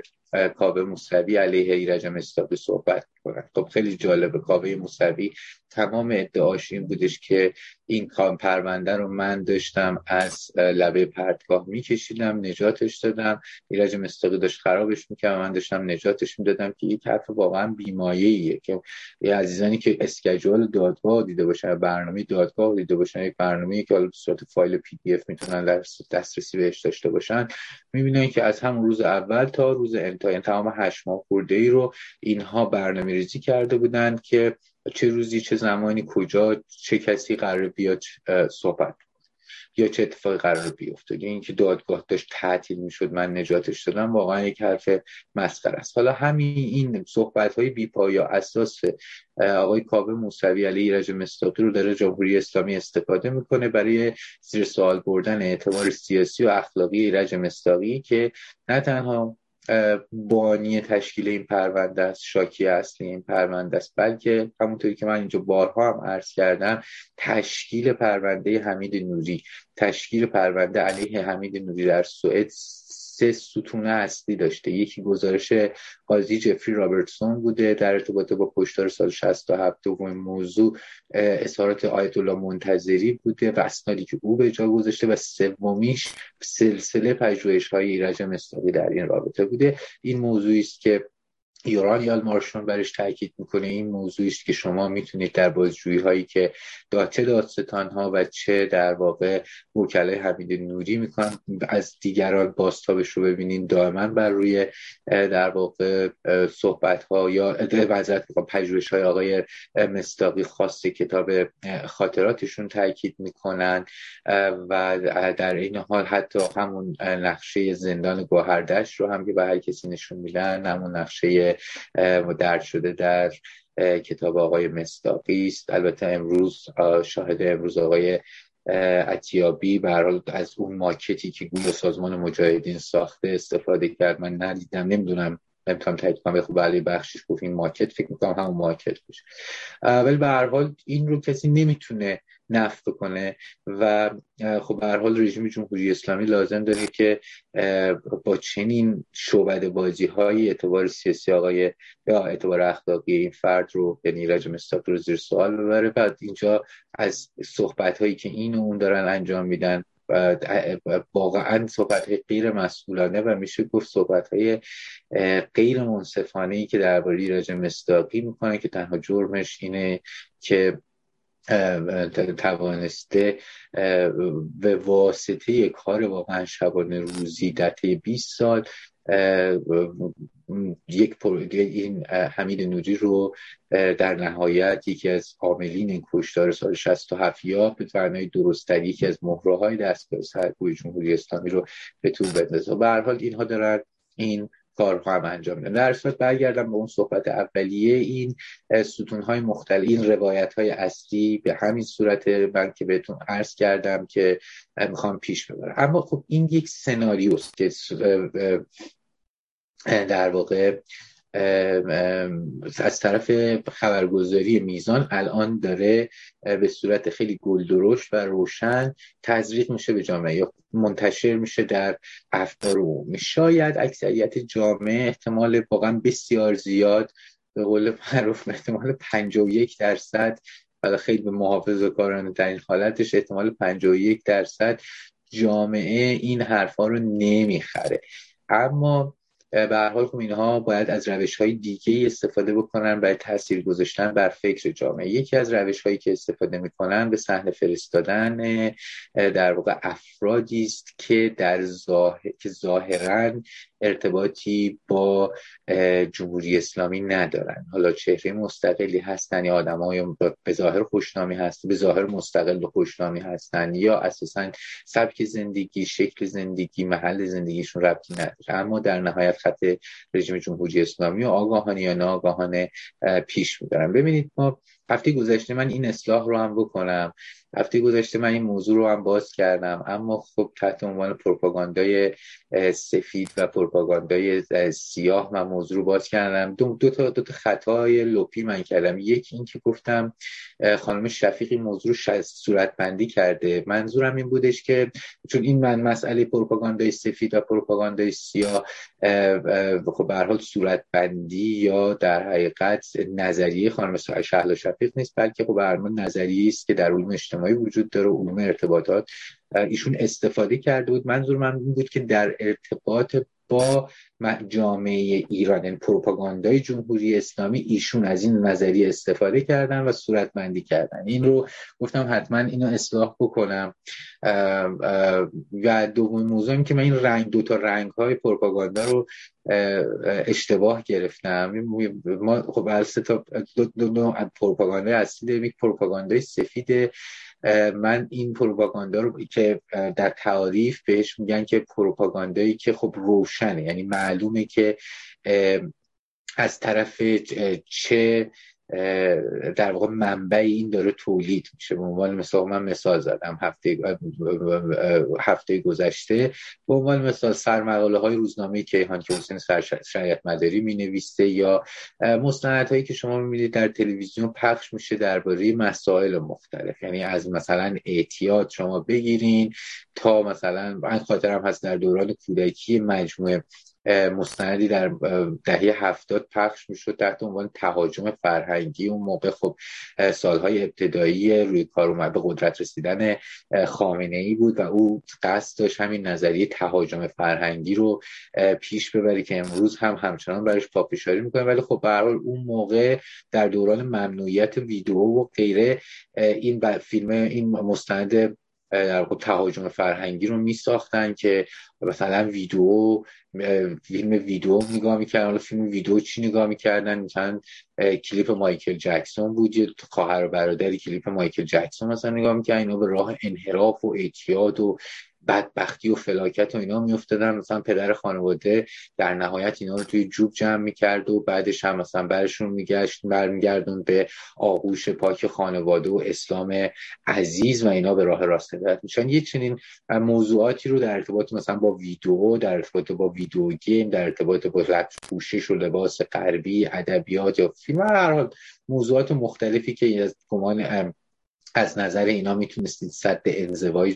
کابه موسوی علیه ایرج مستاقی صحبت می‌کنن. خب خیلی جالبه. کابه موسوی تمام ادعاش این بودش که این کام پرونده رو من داشتم از لبه پرتگاه میکشیدم نجاتش دادم. ایرج مصداقی داشت خرابش می‌کرد من داشتم نجاتش می‌دادم که یک حرف واقعا بی‌مایه که یه عزیزانی که schedule دادگاه دیده باشن برنامه دادگاه دیده باشن یک برنامه که حالا صورت فایل PDF می‌تونن دسترسی بهش داشته باشن می‌بینن که از همون روز اول تا روز انتهای یعنی تمام هشت ماه خورده ای رو اینها برنامه ریزی کرده بودن که چه روزی چه زمانی کجا چه کسی قرار بیاد صحبت یا چه اتفاقی قرار بیفته. یا اینکه دادگاه داشت تعطیل می‌شد من نجاتش دادم واقعا یک حرف مسخره است. حالا همین این صحبت های بی یا اساس آقای کاوه موسوی علی ایرج مستاقی رو داره جمهوری اسلامی استفاده می‌کنه برای زیر سوال بردن اعتبار سیاسی و اخلاقی ایرج مستاقی که نه تنها بانی تشکیل این پرونده است شاکی اصلی این پرونده است. بلکه همونطوری که من اینجا بارها هم عرض کردم تشکیل پرونده حمید نوری. تشکیل پرونده علیه حمید نوری در سوئد سه ستون اصلی داشته. یکی گزارش قاضی جفری رابرتسون بوده در ارتباط با کشتار سال 67 دومین موضوع اظهارات آیت الله منتظری بوده و اسنادی که او به جا گذاشته و سومیش سلسله پژوهش های ایرج مستاقی در این رابطه بوده. این موضوعی است که یورانیال مارشون برش تاکید می‌کنه این موضوعی است که شما می‌تونید در بازجویی هایی که چه دادستان ها و چه در واقع وکلای حمید نوری می‌کنن از دیگران باستابش رو ببینین. دائما بر روی در واقع صحبت ها یا وضعیت پژوهش های آقای مستاقی خاص کتاب خاطراتشون تاکید می‌کنن و در این حال حتی همون نقشه زندان گوهردش رو هم که به هر کسی نشون میدن همون نقشه درد شده در کتاب آقای مستاقی است. البته امروز شاهد امروز آقای اتیابی برحال از اون ماکتی که گویا سازمان مجاهدین ساخته استفاده کرد من ندیدم. نمی‌دونم نمی‌تونم تایید کنم خب علی بخشش گفت این ماکت فکر می‌کنم همون ماکت باشه. ولی به هر حال این رو کسی نمی‌تونه نفت کنه و خب به هر حال رژیم جمهوری اسلامی لازم داره که با چنین شعبده بازی های اعتبار سیاسی آقای یا اعتبار اخلاقی این فرد رو یعنی ایرج مستاقی رو زیر سوال ببره. بعد اینجا از صحبت هایی که این و اون دارن انجام میدن واقعا صحبت های غیر مسئولانه و میشه گفت صحبت های غیر منصفانه ای که درباره ایرج مستاقی می‌کنه که تنها جرمش اینه که توانسته به واسطه کار واقعا شبانه روزی در طی 20 سال یک این حمید نوری رو در نهایت یکی از عاملین این کشتار سال 67 یا به معنای درستتر یکی از مهره های دستگاه سرکوی جمهوری اسلامی رو به طول بندازه. به هر حال اینها دارن این کارها هم انجام میدن. در صورت برگردم به اون صحبت اولیه این ستون های مختلف این روایت های اصلی به همین صورت من که بهتون عرض کردم که می‌خوام پیش ببرم. اما خب این یک سناریوست که در واقع از طرف خبرگزاری میزان الان داره به صورت خیلی گلدرشت و روشن تزریق میشه به جامعه یا منتشر میشه در افکار عمومی شاید اکثریت جامعه احتمال واقعا بسیار زیاد به قول معروف احتمال 51 درصد و خیلی به محافظ کارانه این حالتش احتمال 51 درصد جامعه این حرفا رو نمی‌خره. اما به هر حال خب اینها باید از روش های دیگه استفاده بکنن برای تاثیر گذاشتن بر فکر جامعه. یکی از روش هایی که استفاده می‌کنن به صحنه فرستادن در واقع افرادی است که در ظاهر که ظاهرا ارتباطی با جمهوری اسلامی ندارن. حالا چهره مستقلی هستن یا های به ظاهر خوشنامی هست به ظاهر مستقل و خوشنامی هستن یا اساسا سبک زندگی شکل زندگی محل زندگیشون ربطی نداره. اما در نهایت خط رژیم جمهوری اسلامی و آگاهانه یا ناآگاهانه پیش می‌برن. ببینید ما هفته گذشته من این اصلاح رو هم بکنم. هفته گذشته من این موضوع رو هم باز کردم. اما خب تحت عنوان پروپاگاندای سفید و پروپاگاندای سیاه من موضوع رو باز کردم. دو, دو تا دو تا خطای لپی من کردم. یکی این که گفتم خانم شفیقی موضوع صورت بندی کرده. منظورم این بودش که چون این من مسئله پروپاگاندای سفید و پروپاگاندای سیاه خب به حال صورت بندی یا در حقیقت نظریه خانم شهلا شفیق نیست بلکه خب به نظریه است که در علوم اجتماعی وجود داره علوم ارتباطات. ایشون استفاده کرده بود. منظور من این بود که در ارتباط با جامعه ایران یعنی پروپاگاندای جمهوری اسلامی ایشون از این نظریه استفاده کردن و صورت بندی کردن. این رو گفتم حتما اینو اصلاح بکنم. و دومین موضوع که من این رنگ دو تا رنگ های پروپاگاندا رو اشتباه گرفتم. ما خب تا دو, دو, دو پروپاگاندا اصلی داریم. یک پروپاگاندای سفید من این پروپاگاندا رو که در تعریف بهش میگن که پروپاگاندایی که خب روشنه. یعنی معلومه که از طرف چه در واقع منبع این داره تولید میشه. به عنوان مثال من مثال زدم هفته هفته گذشته. به عنوان مثال سرمقاله های روزنامه کیهان که حسین شریعت مداری می نویسته یا هایی که شما می‌بینید در تلویزیون پخش میشه درباره مسائل مختلف. یعنی از مثلا اعتیاد شما بگیرین تا مثلا من خاطرم هست در دوران کودکی مجموعه مستندی در دهه هفتاد پخش می‌شد تحت عنوان تهاجم فرهنگی. اون موقع خب سالهای ابتدایی روی کار اومد به قدرت رسیدن خامنه ای بود و او قصد داشت همین نظریه تهاجم فرهنگی رو پیش ببری که امروز هم همچنان برش پافشاری می‌کنه. ولی خب به حال اون موقع در دوران ممنوعیت ویدیو و غیره این فیلم این مستند در تهاجم فرهنگی رو می ساختن که مثلا ویدیو فیلم ویدیو نگاه می‌کردن. حالا فیلم ویدیو چی نگاه می‌کردن؟ مثلا کلیپ مایکل جکسون بود. خواهر و برادری کلیپ مایکل جکسون مثلا نگاه می‌کردن. اینا به راه انحراف و اعتیاد و بدبختی و فلاکت و اینا میافتادن. مثلا پدر خانواده در نهایت اینا رو توی جوب جمع می‌کرد و بعدش هم مثلا برشون میگشت برمیگردون به آغوش پاک خانواده و اسلام عزیز و اینا به راه راست هدایت میشن. یه چنین موضوعاتی رو در ارتباط مثلا با ویدیو در ارتباط با ویدیو گیم در ارتباط با پوشش و لباس غربی ادبیات یا فیلم هر حال موضوعات مختلفی که از گمان از نظر اینا می‌تونستید صد انزوای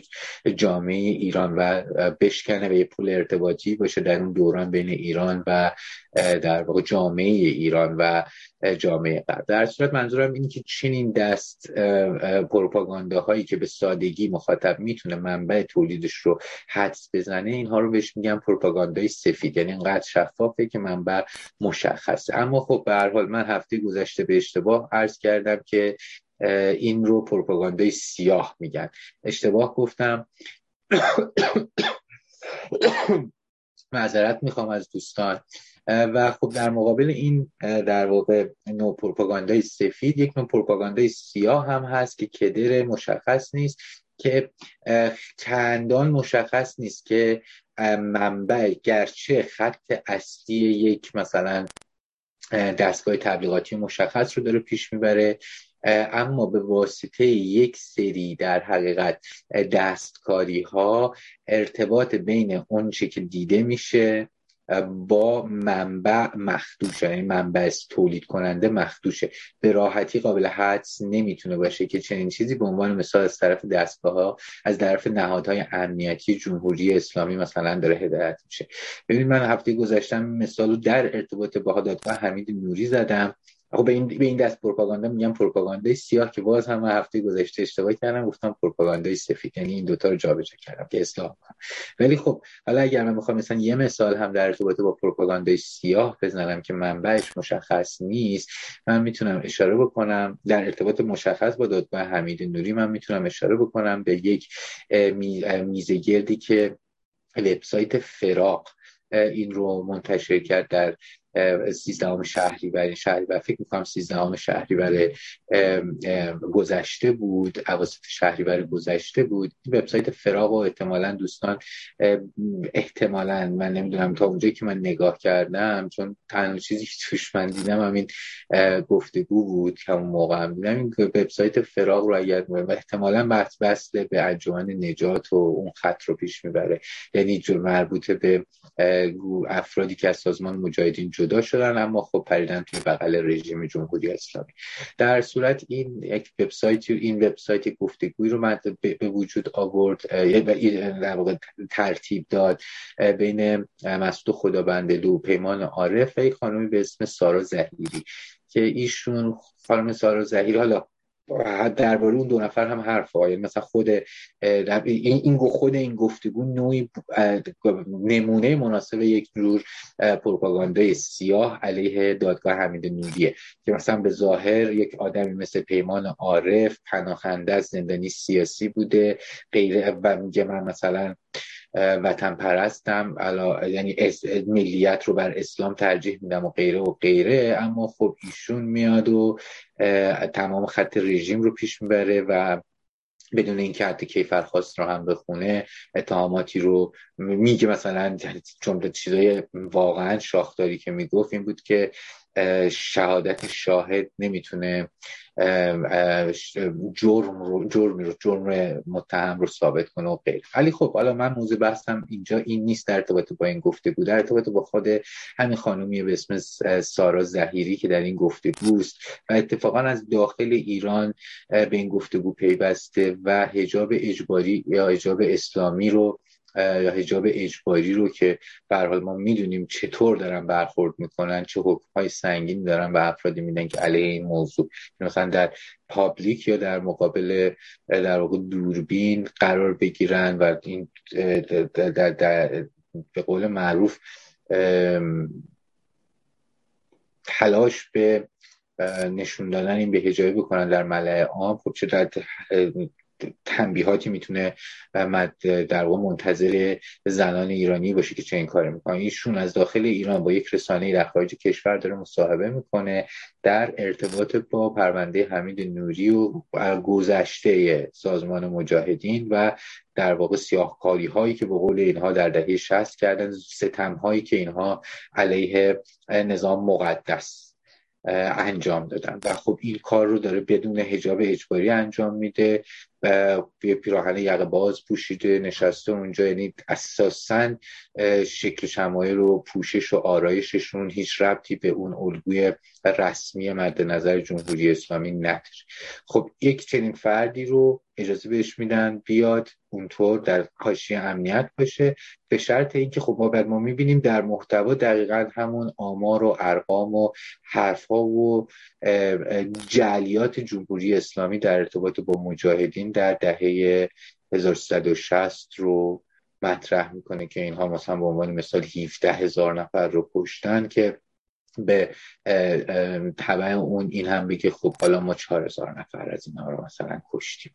جامعه ایران و بشکنه به یه پول ارتباطی باشه در اون دوران بین ایران و در واقع جامعه ایران و جامعه غرب. در صورت منظورم اینه که چنین دست پروپاگانداهایی که به سادگی مخاطب می‌تونه منبع تولیدش رو حدس بزنه اینها رو بهش میگن پروپاگاندای سفید. یعنی اینقدر شفافه که منبع مشخصه. اما خب به هر حال من هفته گذشته به اشتباه عرض کردم که این رو پروپاگاندای سیاه میگن. اشتباه گفتم. معذرت می‌خوام از دوستان. و خب در مقابل این در واقع نوع پروپاگاندای سفید یک نوع پروپاگاندای سیاه هم هست که کدر مشخص نیست که چندان مشخص نیست که منبع گرچه خط اصلی یک مثلا دستگاه تبلیغاتی مشخص رو داره پیش می‌بره. اما به واسطه یک سری در حقیقت دستکاری ها ارتباط بین اونچه که دیده میشه با منبع مخدوشه یعنی منبع تولید کننده مخدوشه. به راحتی قابل حدس نمی‌تونه باشه که چنین چیزی به عنوان مثال از طرف دستگاه ها از طرف نهادهای امنیتی جمهوری اسلامی مثلا داره هدایت میشه. ببینید من هفته گذشتم مثال رو در ارتباط با دادگاه حمید نوری زدم. خب به این به این دست پروپاگاندا میگم پروپاگاندای سیاه که باز هم هفته گذشته اشتباه کردم گفتم پروپاگاندای سفید. یعنی این دوتا رو جابجا کردم که اصلاح کنم. ولی خب حالا اگر من می‌خوام مثلا یه مثال هم در ارتباط با پروپاگاندای سیاه بزنم که منبعش مشخص نیست من می‌تونم اشاره بکنم. در ارتباط مشخص با دادگاه حمید نوری من می‌تونم اشاره بکنم به یک میزه گردی که وبسایت فراق این رو منتشر کرد در سیزدهم شهری برای شهری و فکر می‌کنم سیزدهم شهری برای گذشته بود اواسط شهری برای گذشته بود. وبسایت فراغ و احتمالا دوستان احتمالا من نمی‌دونم تا اونجایی که من نگاه کردم چون تنها چیزی که توش من دیدم همین گفتگو بود که اون موقع هم دیدم این وبسایت فراغ رو اگر احتمالا بحث بسته به انجمن نجات و اون خط رو پیش می‌بره. یعنی مربوطه به افرادی که از سازمان مجاهدین جدا شدن اما خب پریدن توی بغل رژیم جمهوری اسلامی. در صورت این یک وبسایت این وبسایت گفتگوی رو به وجود آورد در واقع ترتیب داد بین مسعود خدابندلو پیمان عارف و یک خانمی به اسم سارا زهیری. که ایشون خانم سارا زهیری حالا درباره اون دو نفر هم حرف یعنی مثلا خود این خود این گفتگو نوعی نمونه مناسب یک جور پروپاگاندای سیاه علیه دادگاه حمید نوریه که مثلا به ظاهر یک آدمی مثل پیمان عارف پناهنده از زندانی سیاسی بوده غیره و من مثلا وطن پرستم یعنی ملیت رو بر اسلام ترجیح میدم و غیره و غیره. اما خب ایشون میاد و تمام خط رژیم رو پیش می‌بره و بدون اینکه حتی کیفرخواست رو هم بخونه اتهاماتی رو میگه. مثلا جمله چیزای واقعا شاخداری که می‌گفت این بود که شهادت شاهد نمی‌تونه جرم رو جرمی رو جرم متهم رو ثابت کنه و غیر. ولی خب حالا من موضوع بحثم اینجا این نیست در ارتباط با این گفتگو در ارتباط با خود همین خانومی به اسم سارا زهیری که در این گفتگوست و اتفاقا از داخل ایران به این گفتگو پیوسته و حجاب اجباری یا حجاب اسلامی رو یا حجاب اجباری رو که به حال ما می‌دونیم چطور دارن برخورد می‌کنن چه های سنگین دارن به افرادی میدن که علیه این موضوع. مثلا در پابلیک یا در مقابل در واقع دوربین قرار بگیرن و این در, در, در به قول معروف تلاش به نشون دادن این به هجابی بکنن در ملعه عام. خب چه در تنبیهاتی می‌تونه در واقع منتظر زنان ایرانی باشه که چه این کار می‌کنه ایشون از داخل ایران با یک رسانه در خارج کشور داره مصاحبه می‌کنه در ارتباط با پرونده حمید نوری و گذشته سازمان مجاهدین و در واقع سیاهکاری هایی که به قول اینها در دهه 60 کردن ستم هایی که اینها علیه نظام مقدس انجام دادن. و خب این کار رو داره بدون حجاب اجباری انجام میده. یه پیراهن یقه باز پوشیده نشسته اونجا یعنی اساسا شکل شمایل رو پوشش و آرایششون هیچ ربطی به اون الگوی رسمی مد نظر جمهوری اسلامی نداره. خب یک چنین فردی رو اجازه بهش میدن بیاد اونطور در حاشیه امنیت باشه به شرط اینکه خب ما بعد ما می‌بینیم در محتوا دقیقا همون آمار و ارقام و حرفها و جلیات جمهوری اسلامی در ارتباط با مجاهدین در دهه 1360 رو مطرح می‌کنه که اینها مثلا به عنوان مثال 17 هزار نفر رو کشتن که به طبع اون این هم بگه خب حالا ما چهار هزار نفر از اینها رو مثلا کشتیم.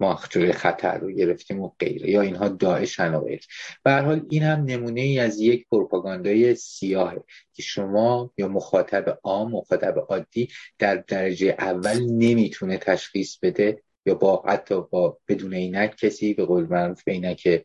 ما جلوی خطر رو گرفتیم و غیره. یا اینها داعش و غیره حال این هم نمونه ای از یک پروپاگاندای سیاهه که شما یا مخاطب عام مخاطب عادی در درجه اول نمی‌تونه تشخیص بده یا با حتی با بدون اینک کسی به قول من عینک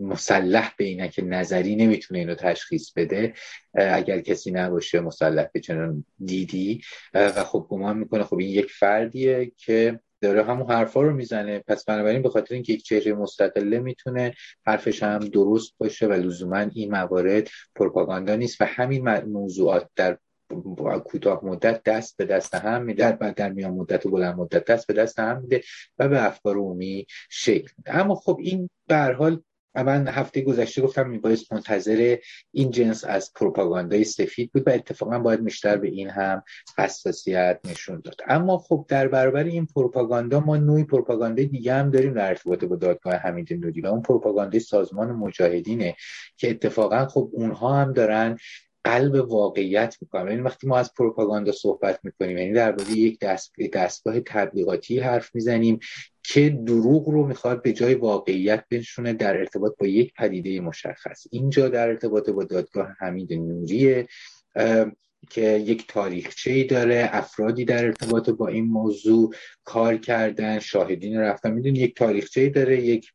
مسلح به اینک نظری نمی‌تونه اینو تشخیص بده. اگر کسی نباشه مسلح به چنان دیدی. و خب گمان می‌کنه. خب این یک فردیه که داره همون حرفا رو می‌زنه. پس بنابراین به خاطر اینکه یک چهره مستقله می‌تونه حرفش هم درست باشه و لزوما این موارد پروپاگاندا نیست. و همین موضوعات در کوتاه مدت دست به دست هم میده. در در میان مدت و بلند مدت دست به دست هم میده و به افکار عمومی شکل میده. اما خب این به حال من هفته گذشته گفتم میبایست منتظر این جنس از پروپاگاندای سفید بود و اتفاقا باید بیشتر به این هم حساسیت نشون داد. اما خب در برابر این پروپاگاندا ما نوعی پروپاگاندای دیگه هم داریم در ارتباط با دادگاه حمید نوری و اون پروپاگاندای سازمان مجاهدینه که اتفاقا خب اونها هم دارن قلب واقعیت می‌کنم. یعنی وقتی ما از پروپاگاندا صحبت می‌کنیم یعنی درباره یک دست، دستگاه تبلیغاتی حرف می‌زنیم که دروغ رو می‌خواد به جای واقعیت بنشونه در ارتباط با یک پدیده مشخص. اینجا در ارتباط با دادگاه حمید نوریه که یک تاریخچه ای داره افرادی در ارتباط با این موضوع کار کردن شاهدین رفتن. می‌دونی یک تاریخچه ای داره یک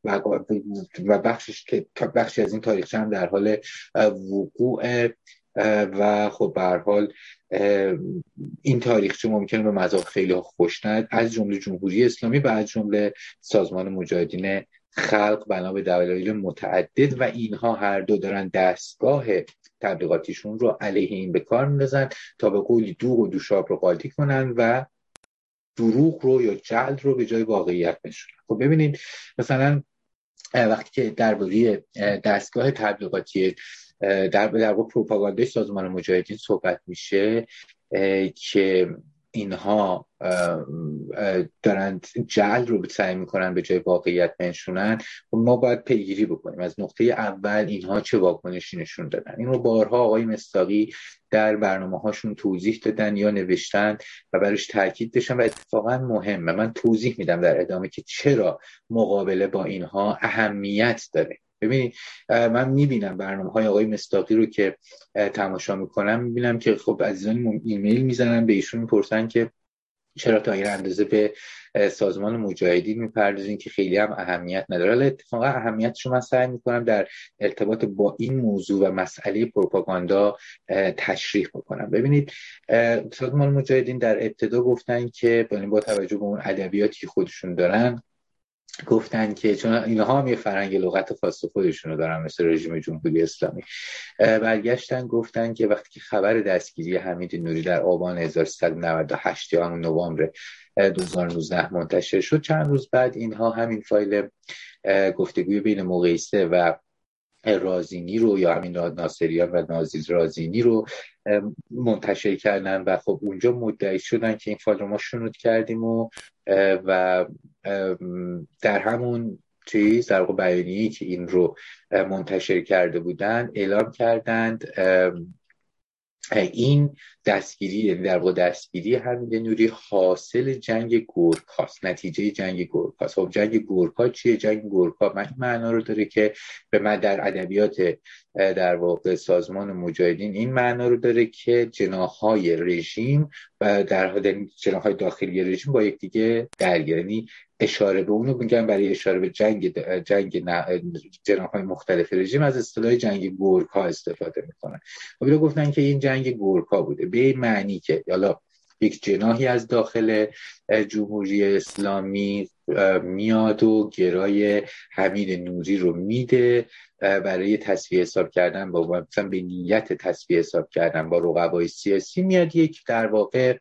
و بخشش که بخشی از این تاریخچه هم در حال وقوع و خب به حال این تاریخچه ممکنه به مذاق خیلی خوش از جمله جمهوری اسلامی و از جمله سازمان مجاهدین خلق بنا به دلایل متعدد و اینها هر دو دارن دستگاه تبلیغاتیشون رو علیه این به کار میندازن تا به قولی دوغ و دوشاب رو قاطی کنن و دروغ رو یا جلد رو به جای واقعیت نشونن. خب ببینید مثلا وقتی که درباره دستگاه تبلیغاتی در در پروپاگاندای سازمان مجاهدین صحبت میشه که اینها دارند جعل رو سعی می‌کنن به جای واقعیت بنشونن. و ما باید پیگیری بکنیم. از نقطه اول اینها چه واکنشی نشون دادن؟ این رو بارها آقای مستاقی در برنامه هاشون توضیح دادن یا نوشتن و برش تاکید داشتن و اتفاقا مهمه. من توضیح میدم در ادامه که چرا مقابله با اینها اهمیت داره. ببینید من می‌بینم برنامه های آقای مستاقی رو که تماشا می‌کنم می‌بینم که خب عزیزان ایمیل می‌زنن به ایشون می‌پرسن که چرا تا این اندازه به سازمان مجاهدین می‌پردازین که خیلی هم اهمیت نداره. ولی اتفاقا اهمیتش من سعی می‌کنم در ارتباط با این موضوع و مسئله پروپاگاندا تشریح بکنم. ببینید سازمان مجاهدین در ابتدا گفتن که با توجه به اون ادبیاتی خودشون دارن گفتن که چون اینها هم یه فرنگ لغت خاص خودشونو دارن مثل رژیم جمهوری اسلامی. برگشتن گفتن که وقتی که خبر دستگیری حمید نوری در آبان 1398 یا همون نوامبر 2019 منتشر شد چند روز بعد اینها همین فایل گفتگوی بین مقیسه و رازینی رو یا همین ناصریان و نازیز رازینی رو منتشر کردن و خب اونجا مدعی شدن که این فایل رو ما شنود کردیم و و در همون چیز در بیانیه‌ای که این رو منتشر کرده بودن اعلام کردند این دستگیری یعنی در واقع دستگیری حمید نوری حاصل جنگ گورکاست نتیجه جنگ گورکاست خب جنگ گورکا چیه؟ جنگ گورکا من معنا رو داره که به من در ادبیات در واقع سازمان مجاهدین این معنا رو داره که جناهای رژیم و در جناهای داخلی رژیم با یکدیگه درگیر یعنی اشاره به اونو میگن برای اشاره به جنگ جنگ جناهای مختلف رژیم از اصطلاح جنگ گورکا استفاده می‌کنن. و گفتن که این جنگ گورکا بوده. به معنی که حالا یک جناهی از داخل جمهوری اسلامی میاد و گرای حمید نوری رو میده برای تصفیه حساب کردن با مثلا به نیت تصفیه حساب کردن با رقبای سیاسی میاد یک در واقع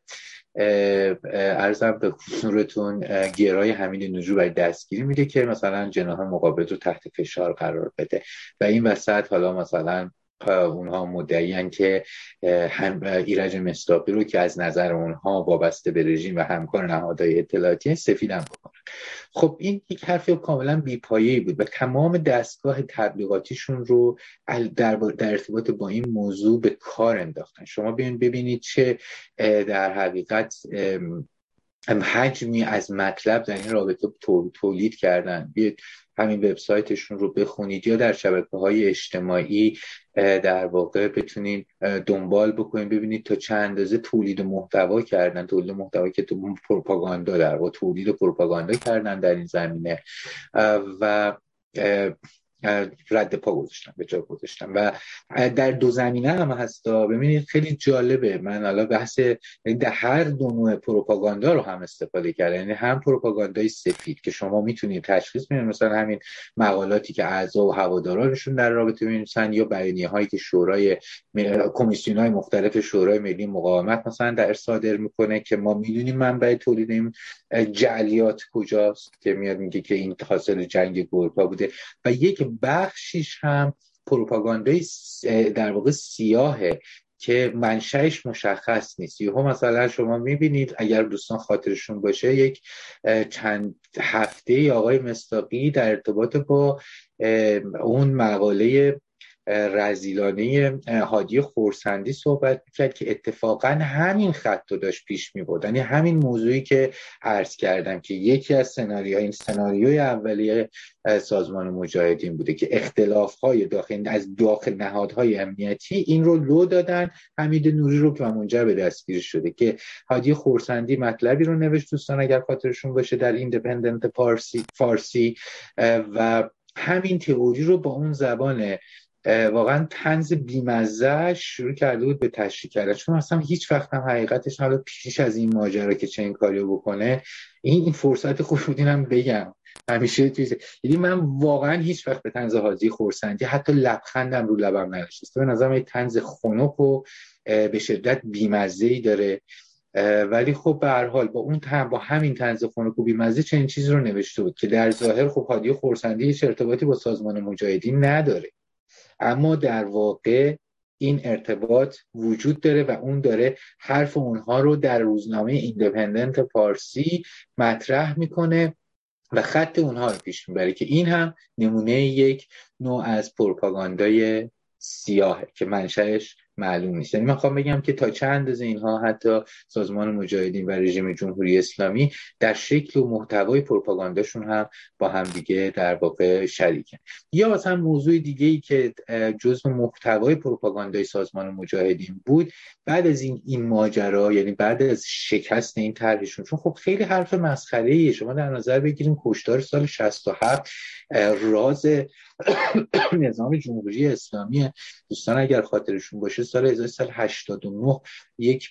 ارزم به حضورتون گرای حمید نوری برای دستگیری میده که مثلا جناح مقابل رو تحت فشار قرار بده. و این وسط حالا مثلا اونها مدعیان که هم ایرج مستاقی رو که از نظر اونها وابسته به رژیم و همکار نهادهای اطلاعاتی سفیدم بکنن. خب این یک حرف کاملا بیپایه‌ای بود و تمام دستگاه تبلیغاتیشون رو در, در ارتباط با این موضوع به کار انداختن. شما ببینید چه در حقیقت حجمی از مطلب در این رابطه تولید کردن. بیاید همین وبسایتشون رو بخونید یا در شبکه های اجتماعی در واقع بتونید دنبال بکنید ببینید تا چند اندازه تولید محتوا کردن تولید محتوا که تو پروپاگاندا در واقع تولید پروپاگاندا کردن در این زمینه. و رد پا گذاشتم به جا گذاشتم. و در دو زمینه هم هستا. ببینید خیلی جالبه. من حالا بحث یعنی در هر دو نوع پروپاگاندا رو هم استفاده کرده یعنی هم پروپاگاندای سفید که شما می‌تونید تشخیص بدید. مثلا همین مقالاتی که اعضا و هوادارانشون در رابطه می‌نویسن یا بیانیه هایی که شورای کمیسیون های مختلف شورای ملی مقاومت مثلا در صادر می‌کنه که ما می‌دونیم منبع تولید این جعلیات کجاست. که میاد میگه که این حاصل جنگ گورکا بوده. و یک بخشیش هم پروپاگاندای در واقع سیاهه که منشأش مشخص نیست. یهو مثلا شما می‌بینید اگر دوستان خاطرشون باشه یک چند هفته آقای مستاقی در ارتباط با اون مقاله رزیلانه هادی خورسندی صحبت کرد که اتفاقا همین خط رو داشت پیش می بود یعنی همین موضوعی که عرض کردم که یکی از سناریوهای این سناریوی اولیه سازمان مجاهدین بوده که اختلاف های داخل از داخل نهادهای امنیتی این رو لو دادن حمید نوری رو که منجر به دستگیری شده که هادی خورسندی مطلبی رو نوشت دوستان اگر خاطرشون باشه در ایندیپندنت فارسی و همین تئوری رو با اون زبان واقعا طنز بیمزه شروع کرده بود به تشریح کردن. چون اصلا هیچ وقت هم حقیقتش حالا پیش از این ماجرا که چنین کاریو بکنه این این فرصت خوب هم بگم. همیشه توی یعنی من واقعا هیچ وقت به تنز حاضی خورسندی حتی لبخندم رو لبم ننشسته به نظرم این تنز خنک و به شدت بیمزه ای داره ولی خب به هر حال با اون تن با همین تنز خنک و بیمزه چنین چیزی رو نوشته بود که در ظاهر خب هادی خورسندی هیچ ارتباطی با سازمان مجاهدین نداره. اما در واقع این ارتباط وجود داره و اون داره حرف اونها رو در روزنامه ایندیپندنت پارسی مطرح می‌کنه و خط اونها رو پیش می‌بره که این هم نمونه یک نوع از پروپاگاندای سیاهه که منشأش معلوم نیست. یعنی من خواهم بگم که تا چند اندازه اینها حتی سازمان مجاهدین و رژیم جمهوری اسلامی در شکل و محتوای پروپاگانداشون هم با هم دیگه در واقع شریکن. یا مثلا موضوع دیگه ای که جزء محتوای پروپاگاندای سازمان مجاهدین بود بعد از این این ماجرا یعنی بعد از شکست این طرحشون چون خب خیلی حرف مسخره ایه شما در نظر بگیریم کشتار سال 67 راز نظام جمهوری اسلامی. دوستان اگر خاطرشون باشه سال 1989 یک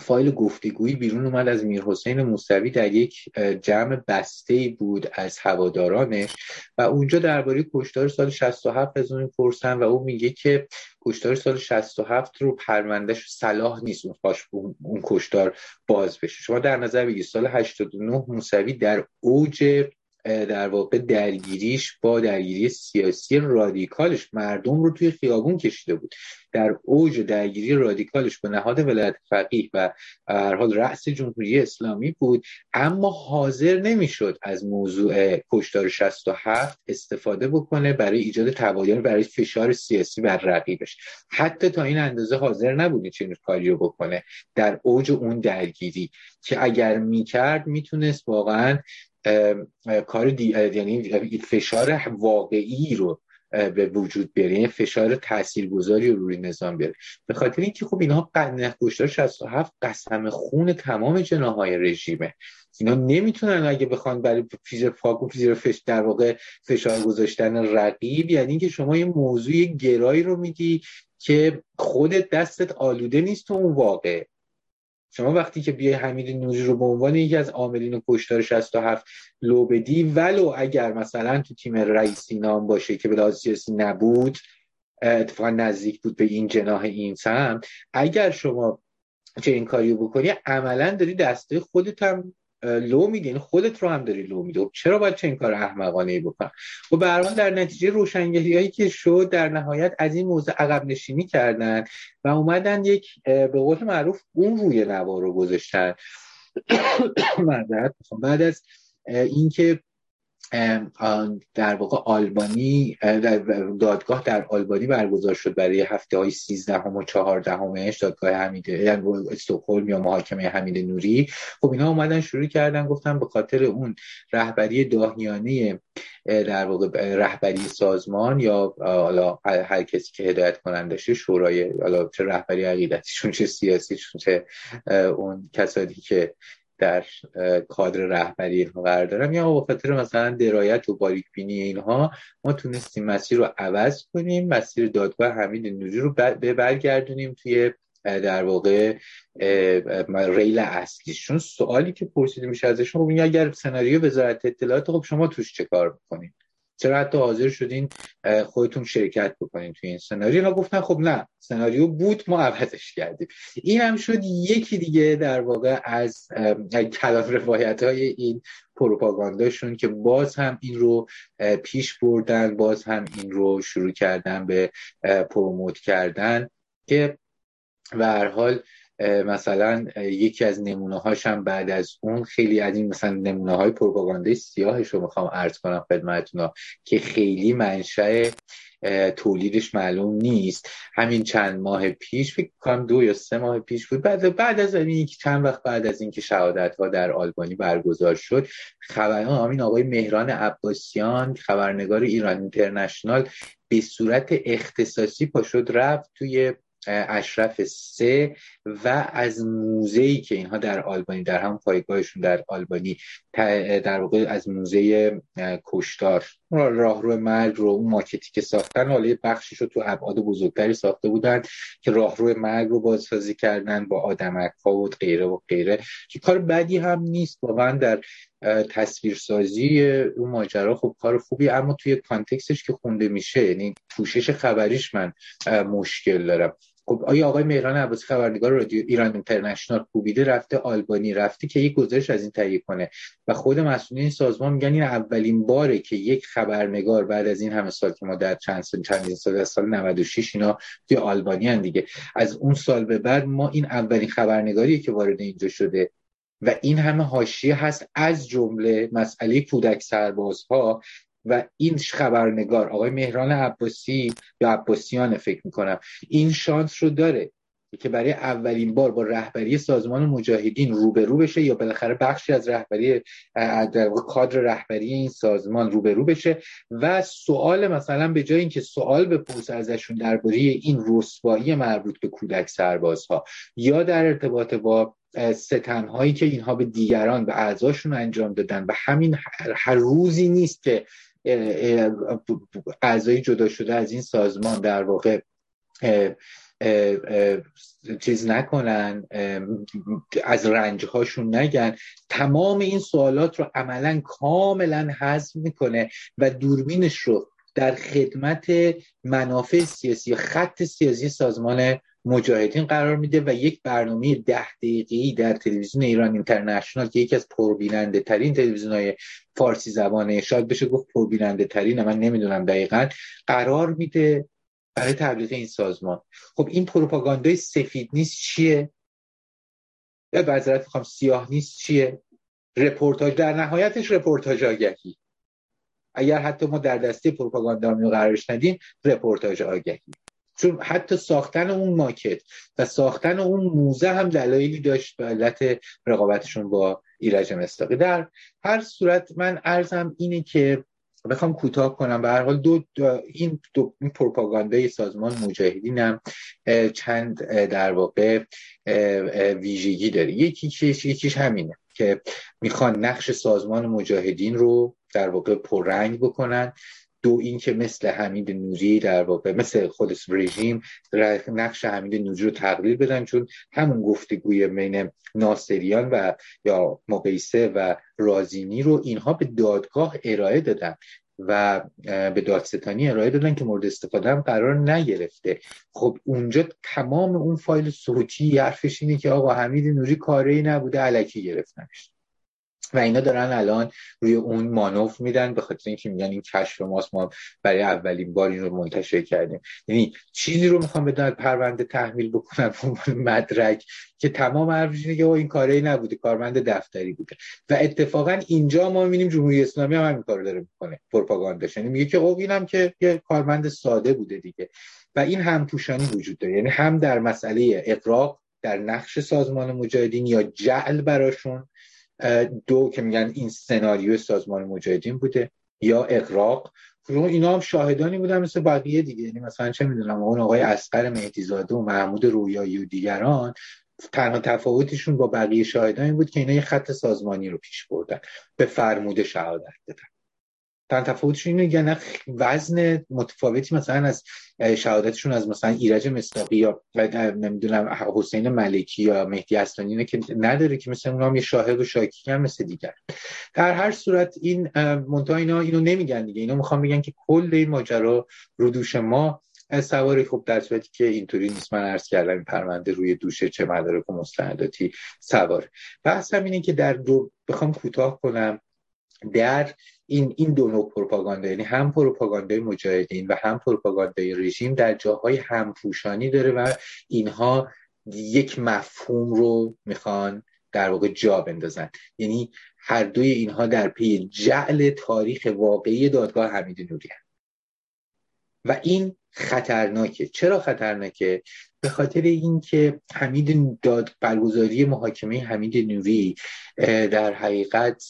فایل گفتگویی بیرون اومد از میر حسین موسوی در یک جمع بسته بود از هوادارانش و اونجا درباره کشتار سال 67 از اون پرسن و او میگه که کشتار سال 67 رو پروندهش صلاح نیست اون, اون کشتار باز بشه. شما در نظر بگید سال 89 موسوی در اوج در واقع درگیریش با درگیری سیاسی رادیکالش مردم رو توی خیابون کشیده بود. در اوج درگیری رادیکالش به نهاد ولایت فقیه و هر حال رأس جمهوری اسلامی بود اما حاضر نمی‌شد از موضوع کشتار 67 استفاده بکنه برای ایجاد تباین برای فشار سیاسی بر رقیبش. حتی تا این اندازه حاضر نبود چنین کاری رو بکنه در اوج اون درگیری که اگر می‌کرد می‌تونست واقعا کار دی... یعنی فشار واقعی رو به وجود بیاره. یعنی فشار تاثیرگذاری رو روی نظام بیاره. به خاطر اینکه خب اینها کشتار 67 قسم خون تمام جناهای رژیمه. اینا نمی‌تونن اگه بخوان برای فیزر پاک و فیزر فش در واقع فشار گذاشتن رقیب یعنی اینکه شما یه موضوع گرایی رو میگی که خودت دستت آلوده نیست تو اون واقع شما وقتی که بیای حمید نوری رو به عنوان یکی از عاملین کشتار 67 لو بدی ولو اگر مثلا تو تیم رئیسی نام باشه که به لحاظ سیاسی نبود اتفاقا نزدیک بود به این جناح این سم اگر شما چه این کاریو بکنی عملا داری دسته خودت هم لو میدی یعنی خودت رو هم داری لو میدی. خب چرا باید این کار احمقانه ای بکن و به در نتیجه روشنگری هایی که شد در نهایت از این موضوع عقب نشینی کردن و اومدن یک به قول معروف اون روی نوا رو گذاشتن. بعد از اینکه در واقع آلبانی دادگاه در آلبانی برگزار شد برای هفته های 13 و 14 همش دادگاه حمید یعنی استکهلم یا محاکمه حمید نوری. خب اینا اومدن شروع کردن گفتن به خاطر اون رهبری داهیانه در واقع رهبری سازمان یا حالا هر کسی که هدایت کنندشه شورای حالا چه رهبری عقیدتیشون چه سیاسیشون چه اون کسانی که در کادر رهبری اینها قرار دارم. یا به خاطر مثلا درایت و باریک بینی اینها ما تونستیم مسیر رو عوض کنیم مسیر دادگاه حمید نوری رو برگردونیم توی در واقع ریل اصلی چون سوالی که پرسیده میشه ازشون خب اگر سناریو وزارت اطلاعات خب شما توش چه کار می‌کنید چرا حتی حاضر شدین خودتون شرکت بکنین توی این سناریو؟ اینا گفتن خب نه سناریو بود ما عوضش کردیم. این هم شد یکی دیگه در واقع از کلام روایت های این پروپاگانداشون که باز هم این رو پیش بردن باز هم این رو شروع کردن به پروموت کردن که به هر حال مثلا یکی از نمونه هاشم بعد از اون خیلی از این مثلا نمونه های پروپاگاندای سیاهش رو می‌خوام عرض کنم خدمتتون که خیلی منشأ تولیدش معلوم نیست. همین چند ماه پیش فکر کنم دو یا سه ماه پیش بود. بعد بعد از این چند وقت بعد از اینکه شهادت ها در آلبانی برگزار شد خبر همین آقای مهران عباسیان خبرنگار ایران اینترنشنال به صورت اختصاصی پاشد رفت توی اشرف سه و از موزهی که اینها در آلبانی در هم پایگاهشون در آلبانی در واقع از موزه کشتار. راهرو مرگ رو اون ماکتی که ساختن حالا بخشش رو تو ابعاد بزرگتری ساخته بودن که راهرو مرگ رو بازسازی کردن با آدمک ها و غیره و غیره که کار بدی هم نیست. واقعا در تصویرسازی اون ماجرا خب کار خوبی اما توی کانتکستش که خونده میشه یعنی پوشش خبریش من مشکل دارم. خب آیا آقای مهران عباسی خبرنگار رادیو ایران اینترنشنال کوبیده رفته آلبانی رفته که یک گزارش از این تهیه کنه. و خود مسئولین سازمان میگن این اولین باره که یک خبرنگار بعد از این همه سال که ما در چند سال چند سال از سال 96 اینا توی آلبانی هن دیگه. از اون سال به بعد ما این اولین خبرنگاریه که وارد اینجا شده. و این همه حاشیه هست از جمله مسئله کودک سربازها. و این خبرنگار آقای مهران عباسی یا عباسیان فکر می‌کنم این شانس رو داره که برای اولین بار با رهبری سازمان مجاهدین روبرو بشه یا بالاخره بخشی از رهبری کادر رهبری این سازمان روبرو بشه. و سوال مثلا به جای اینکه سوال بپرسه ازشون درباره این رسوایی مربوط به کودک سربازها یا در ارتباط با ستنهایی که اینها به دیگران به اعضاشون انجام دادن و همین هر روزی نیست که اعضای جدا شده از این سازمان در واقع چیز نکنن از رنجهاشون نگن. تمام این سوالات رو عملا کاملا حذف می‌کنه و دوربینش رو در خدمت منافع سیاسی خط سیاسی سازمان مجاهدین قرار میده و یک برنامه ده دقیقه‌ای در تلویزیون ایران اینترنشنال که یکی از پربیننده ترین تلویزیون های فارسی زبانه شاید بشه گفت پربیننده ترین من نمی‌دونم دقیقا. قرار میده برای تبلیغ این سازمان. خب این پروپاگاندای سفید نیست چیه؟ یا معذرت می‌خوام سیاه نیست چیه؟ رپورتاج در نهایتش رپورتاج آگهی. اگر حتی ما در دسته پروپاگاندا قرارش ندیم رپورتاج آگهی. چون حتی ساختن اون ماکت و ساختن اون موزه هم دلایلی داشت به علت رقابتشون با ایرج مستاقی. در هر صورت من ارزم اینه که بخوام کوتاه کنم. به هر حال دو, این دو این پروپاگاندای سازمان مجاهدین هم چند در واقع ویژگی داره. یکی یکیش همینه که می‌خوان نقش سازمان مجاهدین رو در واقع پررنگ بکنن. دو اینکه مثل حمید نوری در واقع مثل خود رژیم نقش حمید نوری رو تقلیل بدن چون همون گفتگوی بین ناصریان و یا مقیسه و رازینی رو اینها به دادگاه ارائه دادن و به دادستانی ارائه دادن که مورد استفاده هم قرار نگرفته. خب اونجا تمام اون فایل صوتی حرفش اینه که آقا حمید نوری کاری نبوده علکی گرفتنش. و اینا دارن الان روی اون مانوف میدن به خاطر اینکه میگن این کشف ماست ما برای اولین بار این رو منتشر کردیم. یعنی چیزی رو می‌خوام بدن پرونده تحمیل بکنن به مدرک که تمام حرفش اینه این کاری نبوده کارمند دفتری بوده. و اتفاقا اینجا ما می‌بینیم جمهوری اسلامی هم همین کارو داره می‌کنه پروپاگانداش. یعنی میگه که خب اینم که یه کارمند ساده بوده دیگه. و این همپوشانی وجود داره. یعنی هم در مسئله اقراق در نقش سازمان مجاهدین یا جعل براشون دو که میگن این سناریو سازمان مجاهدین بوده یا اقراق اینا هم شاهدانی بودن مثل بقیه دیگه. یعنی مثلا چه می‌دونم اون آقای اسقر مهدیزاده و محمود رویایی و دیگران تنها تفاوتشون با بقیه شاهدانی بود که اینا یه خط سازمانی رو پیش بردن به فرموده شهادت دادن. تن تفاوتش اینه یعنی وزن متفاوتی مثلا از شهادتشون از مثلا ایرج مصداقی یا نمی‌دونم حسین ملکی یا مهدی اصلانی که نداره که مثلا اونها یه شاهد و شاکی هم مثل دیگر. در هر صورت این منتها اینا اینو نمیگن دیگه. اینا می‌خوام بگن که کل این ماجرا رو دوش ما سواری خب در صورتی که اینطوری نیست. من عرض کردم این پرونده روی دوشه چه مدارک و مستنداتی سوار بحث هم اینه که در دو بخوام کوتاه کنم. در این این دو نوع پروپاگاندا یعنی هم پروپاگاندای مجاهدین و هم پروپاگاندای رژیم در جاهای همپوشانی داره و اینها یک مفهوم رو می‌خوان در واقع جا بندازن. یعنی هر دوی اینها در پی جعل تاریخ واقعی دادگاه حمید نوری و این خطرناکه. چرا خطرناکه؟ به خاطر اینکه حمید داد برگزاری محاکمه حمید نوری در حقیقت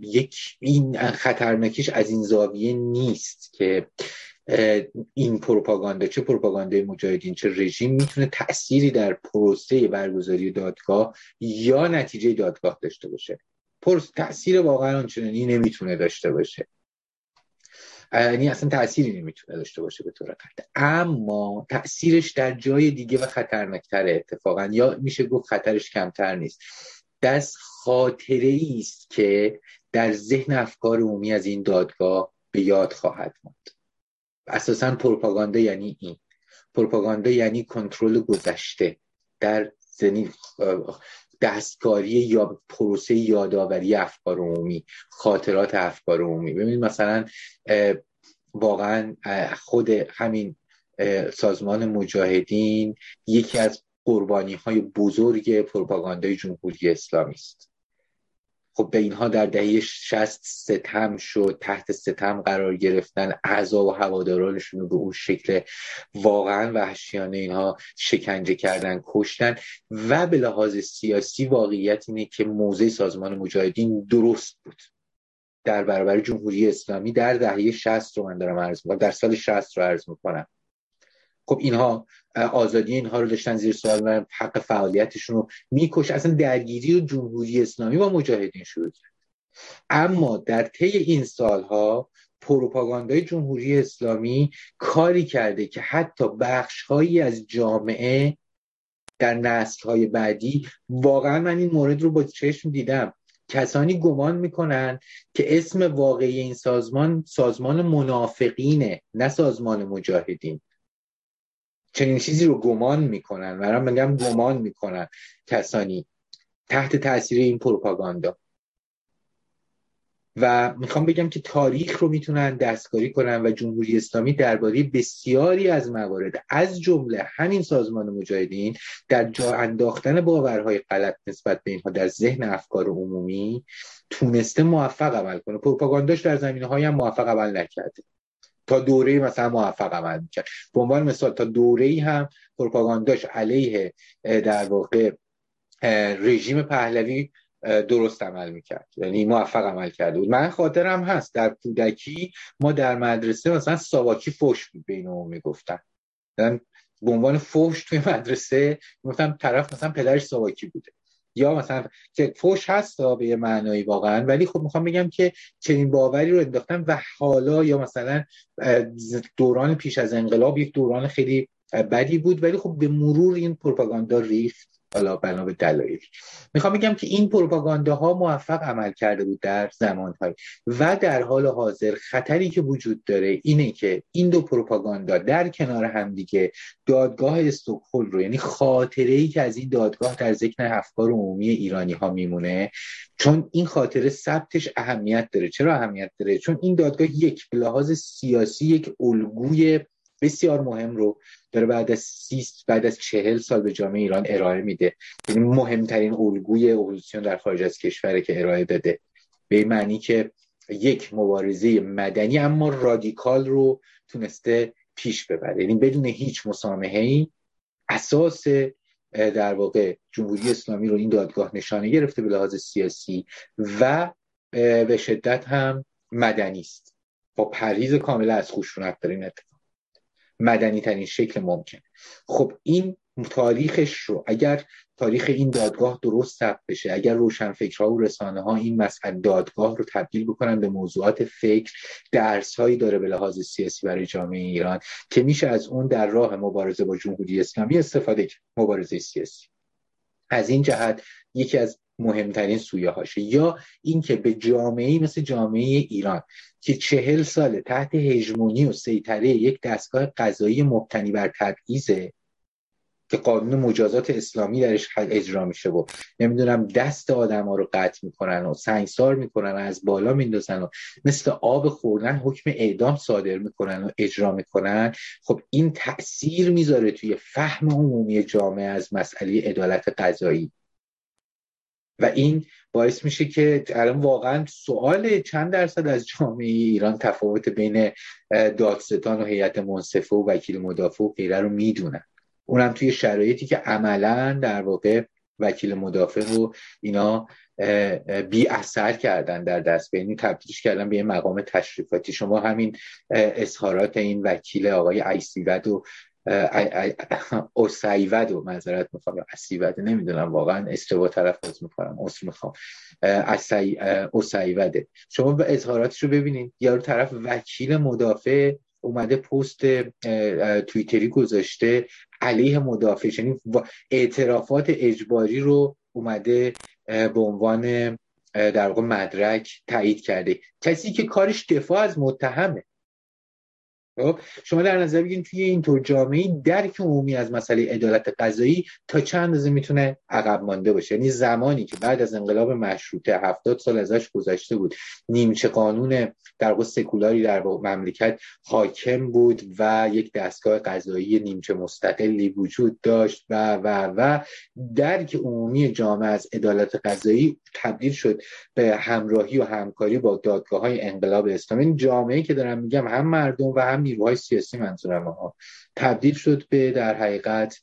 یک این خطرناکیش از این زاویه نیست که این پروپاگاندا چه پروپاگاندای مجاهدین چه رژیم می‌تونه تأثیری در پروسه برگزاری دادگاه یا نتیجه دادگاه داشته باشه. تاثیر واقعا آنچنانی نمی‌تونه داشته باشه. یعنی اصلا تأثیری نمی‌تونه داشته باشه به طور قطع. اما تأثیرش در جای دیگه و خطرناکتره اتفاقا یا میشه گفت خطرش کمتر نیست. دست خاطره است که در ذهن افکار عمومی از این دادگاه به یاد خواهد ماند. اساسا پروپاگاندا یعنی این. پروپاگاندا یعنی کنترل گذشته در زنی دستکاری یا پروسه یادآوری افکار عمومی خاطرات افکار عمومی. ببینید مثلا واقعا خود همین سازمان مجاهدین یکی از قربانی های بزرگ پروپاگاندای جمهوری اسلامی است. خب به اینها در دهه شست ستم شد تحت ستم قرار گرفتن اعضا و هوادارانشون رو به اون شکل واقعا وحشیانه اینها شکنجه کردن کشتن و به لحاظ سیاسی واقعیت اینه که موضع سازمان مجاهدین درست بود. در برابر جمهوری اسلامی در دهه شست رو من دارم عرض می‌کنم در سال شست رو عرض می‌کنم. خب اینها آزادی اینها رو داشتن زیر سوال و حق فعالیتشون رو میکش. اصلا درگیری و جمهوری اسلامی با مجاهدین شروع کرد. اما در طی این سالها پروپاگاندای جمهوری اسلامی کاری کرده که حتی بخشهایی از جامعه در نسل های بعدی واقعا من این مورد رو با چشم دیدم. کسانی گمان می‌کنن که اسم واقعی این سازمان سازمان منافقینه نه سازمان مجاهدین. چنین چیزی رو گمان می‌کنن من میگم گمان می‌کنن کسانی تحت تاثیر این پروپاگاندا. و می‌خوام بگم که تاریخ رو می‌تونن دستکاری کنن و جمهوری اسلامی درباره بسیاری از موارد از جمله همین سازمان مجاهدین در جا انداختن باورهای غلط نسبت به اینها در ذهن افکار عمومی تونسته موفق عمل کنه. پروپاگانداش در زمینه هم موفق عمل نکرده. تا دوره مثلا موفق عمل می‌کرد. به عنوان مثال تا دوره ای هم پروپاگانداش علیه در واقع رژیم پهلوی درست عمل می‌کرد. یعنی موفق عمل کرده بود. من خاطرم هست در کودکی ما در مدرسه مثلا ساواکی فوش بود بین می‌گفتن. به عنوان فوش توی مدرسه می‌گفتم طرف مثلا پدرش ساواکی بوده. یا مثلا که فوش هست به یه معنایی واقعا ولی خب می‌خوام بگم که چنین باوری رو انداختن و حالا یا مثلا دوران پیش از انقلاب یک دوران خیلی بدی بود ولی خب به مرور این پروپاگاندا ریخت. حالا بنا به دلایل. می‌خوام بگم که این ها موفق عمل کرده بود در زمانهای و در حال حاضر خطری که وجود داره اینه که این دو پروپاگاندا در کنار همدیگه دادگاه استکهلم رو یعنی خاطره ای که از این دادگاه در ذهن افکار عمومی ایرانی ها میمونه چون این خاطره ثبتش اهمیت داره. چرا اهمیت داره؟ چون این دادگاه یک لحاظ سیاسی یک الگوی بسیار مهم رو داره بعد از سیست بعد از چهل سال به جامعه ایران ارائه میده. یعنی مهمترین الگوی اپوزیسیون در خارج از کشوره که ارائه داده. به این معنی که یک مبارزه مدنی اما رادیکال رو تونسته پیش ببره. یعنی بدون هیچ مسامحه ای اساس در واقع جمهوری اسلامی رو این دادگاه نشانه گرفته به لحاظ سیاسی و به شدت هم مدنی است. با پرهیز کامل از خشونت داره این مدنی ترین شکل ممکن. خب این تاریخش رو اگر تاریخ این دادگاه درست ثبت بشه اگر روشنفکرها و رسانه ها این مسئله دادگاه رو تبدیل بکنن به موضوعات فکر درس هایی داره به لحاظ سیاسی برای جامعه ایران که میشه از اون در راه مبارزه با جمهوری اسلامی استفاده کرد مبارزه سیاسی. از این جهت یکی از مهمترین سویه هاشه یا اینکه به جامعه مثل جامعه ایران که چهل سال تحت هژمونی و سیطره یک دستگاه قضایی مبتنی بر تبعیضه که قانون مجازات اسلامی درش اجرا میشه و نمی‌دونم دست آدم ها رو قطع می‌کنن و سنگسار می‌کنن و از بالا میندازن و مثل آب خوردن حکم اعدام صادر می‌کنن و اجرا می‌کنن. خب این تاثیر می‌ذاره توی فهم عمومی جامعه از مسئله عدالت قضایی. و این باعث میشه که الان واقعا سوال چند درصد از جامعه ایران تفاوت بین دادستان و هیئت منصفه و وکیل مدافع و غیره رو می‌دونن اونم توی شرایطی که عملا در واقع وکیل مدافع رو اینا بی اثر کردن در دست یعنی تبدیلش کردن به یه مقام تشریفاتی. شما همین اظهارات این وکیل آقای عیسیوت و اسیود و معذرت می‌خوام اسیود نمی‌دونم واقعا اشتباه تلفظ می‌کنم اصر می‌خوام. اسیوده. شما به اظهاراتش رو ببینید یارو طرف وکیل مدافع اومده پست تویتری گذاشته علیه مدافع. یعنی اعترافات اجباری رو اومده به عنوان در واقع مدرک تایید کرده. کسی که کارش دفاع از متهمه. خب؟ شما در نظر بگیرید توی اینطور جامعه درک عمومی از مسئله عدالت قضایی تا چند اندازه می‌تونه عقب مانده باشه یعنی زمانی که بعد از انقلاب مشروطه هفتاد سال ازش گذشته بود نیمچه قانون در واقع سکولاری در مملکت حاکم بود و یک دستگاه قضایی نیمچه مستقلی وجود داشت و و و درک عمومی جامعه از عدالت قضایی تبدیل شد به همراهی و همکاری با دادگاه های انقلاب اسلامی این جامعه که دارم میگم هم مردم و هم نیروهای سیاسی منظورم ها تبدیل شد به در حقیقت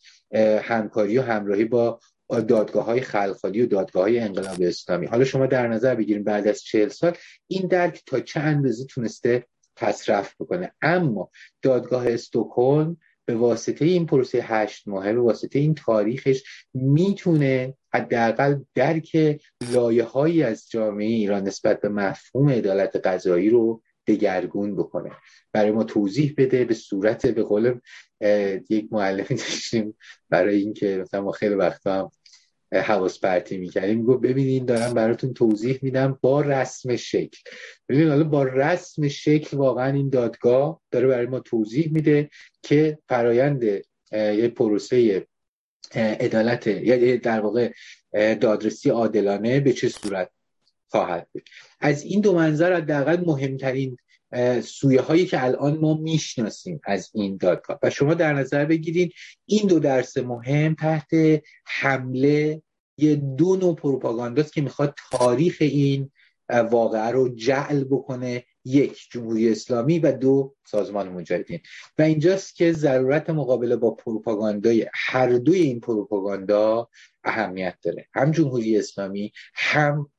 همکاری و همراهی با دادگاه های خلخالی و دادگاه های انقلاب اسلامی. حالا شما در نظر بگیریم بعد از چهل سال این درک تا چه اندازه تونسته پسرفت بکنه؟ اما دادگاه استکهلم به واسطه این پروسه هشت ماهه به واسطه این تاریخش می‌تونه حداقل درک لایه هایی از جامعه ایران نسبت به مفهوم عدالت قضایی رو دگرگون بکنه. برای ما توضیح بده به صورت به قول یک معلمی داشتیم برای اینکه مثلا ما خیلی وقتا هم حواس پرتی می‌کردیم. میگو ببینید دارم براتون توضیح میدم با رسم شکل. ببینید حالا با رسم شکل واقعا این دادگاه داره برای ما توضیح میده که فرایند یه پروسه عدالت یا در واقع دادرسی عادلانه به چه صورت خواهد بود؟ از این دو منظر حداقل مهمترین سویه هایی که الان ما می‌شناسیم از این دادگاه. و شما در نظر بگیرید این دو درس مهم تحت حمله یه دو نوع پروپاگانداست که می‌خواد تاریخ این واقعه رو جعل بکنه یک جمهوری اسلامی و دو سازمان مجاهدین. و اینجاست که ضرورت مقابله با پروپاگاندای هر دوی این پروپاگاندا اهمیت داره. هم جمهوری اسلامی هم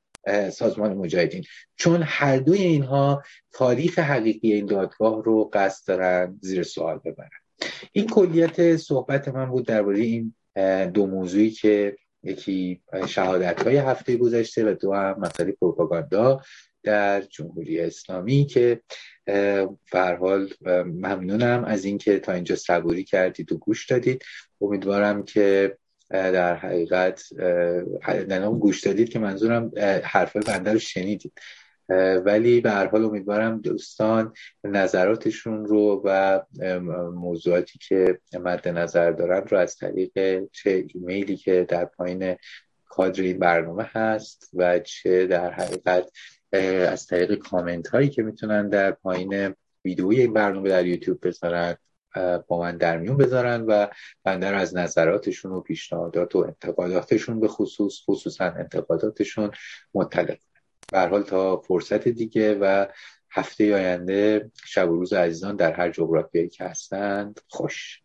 سازمان مجاهدین. چون هر دوی اینها تاریخ حقیقی این دادگاه رو قصد دارن زیر سوال ببرن. این کلیت صحبت من بود درباره این دو موضوعی که یکی شهادت های هفته گذشته و دو هم مسئله پروپاگاندا. در جمهوری اسلامی که حال ممنونم از اینکه تا اینجا صبوری کردید و گوش دادید. امیدوارم که در حقیقت در گوش دادید که منظورم حرف بنده رو شنیدید. ولی به هر حال امیدوارم دوستان نظراتشون رو و موضوعاتی که مد نظر دارن رو از طریق چه ایمیلی که در پایین کادر این برنامه هست و چه در حقیقت از طریق کامنت هایی که می‌تونن در پایین ویدئوی این برنامه در یوتیوب بذارن با من در میون بذارن و بنده از نظراتشون و پیشنهادات و انتقاداتشون به خصوص خصوصا انتقاداتشون مطلع کنم حال تا فرصت دیگه و هفته آینده شب و روز عزیزان در هر جغرافیایی که هستند خوش.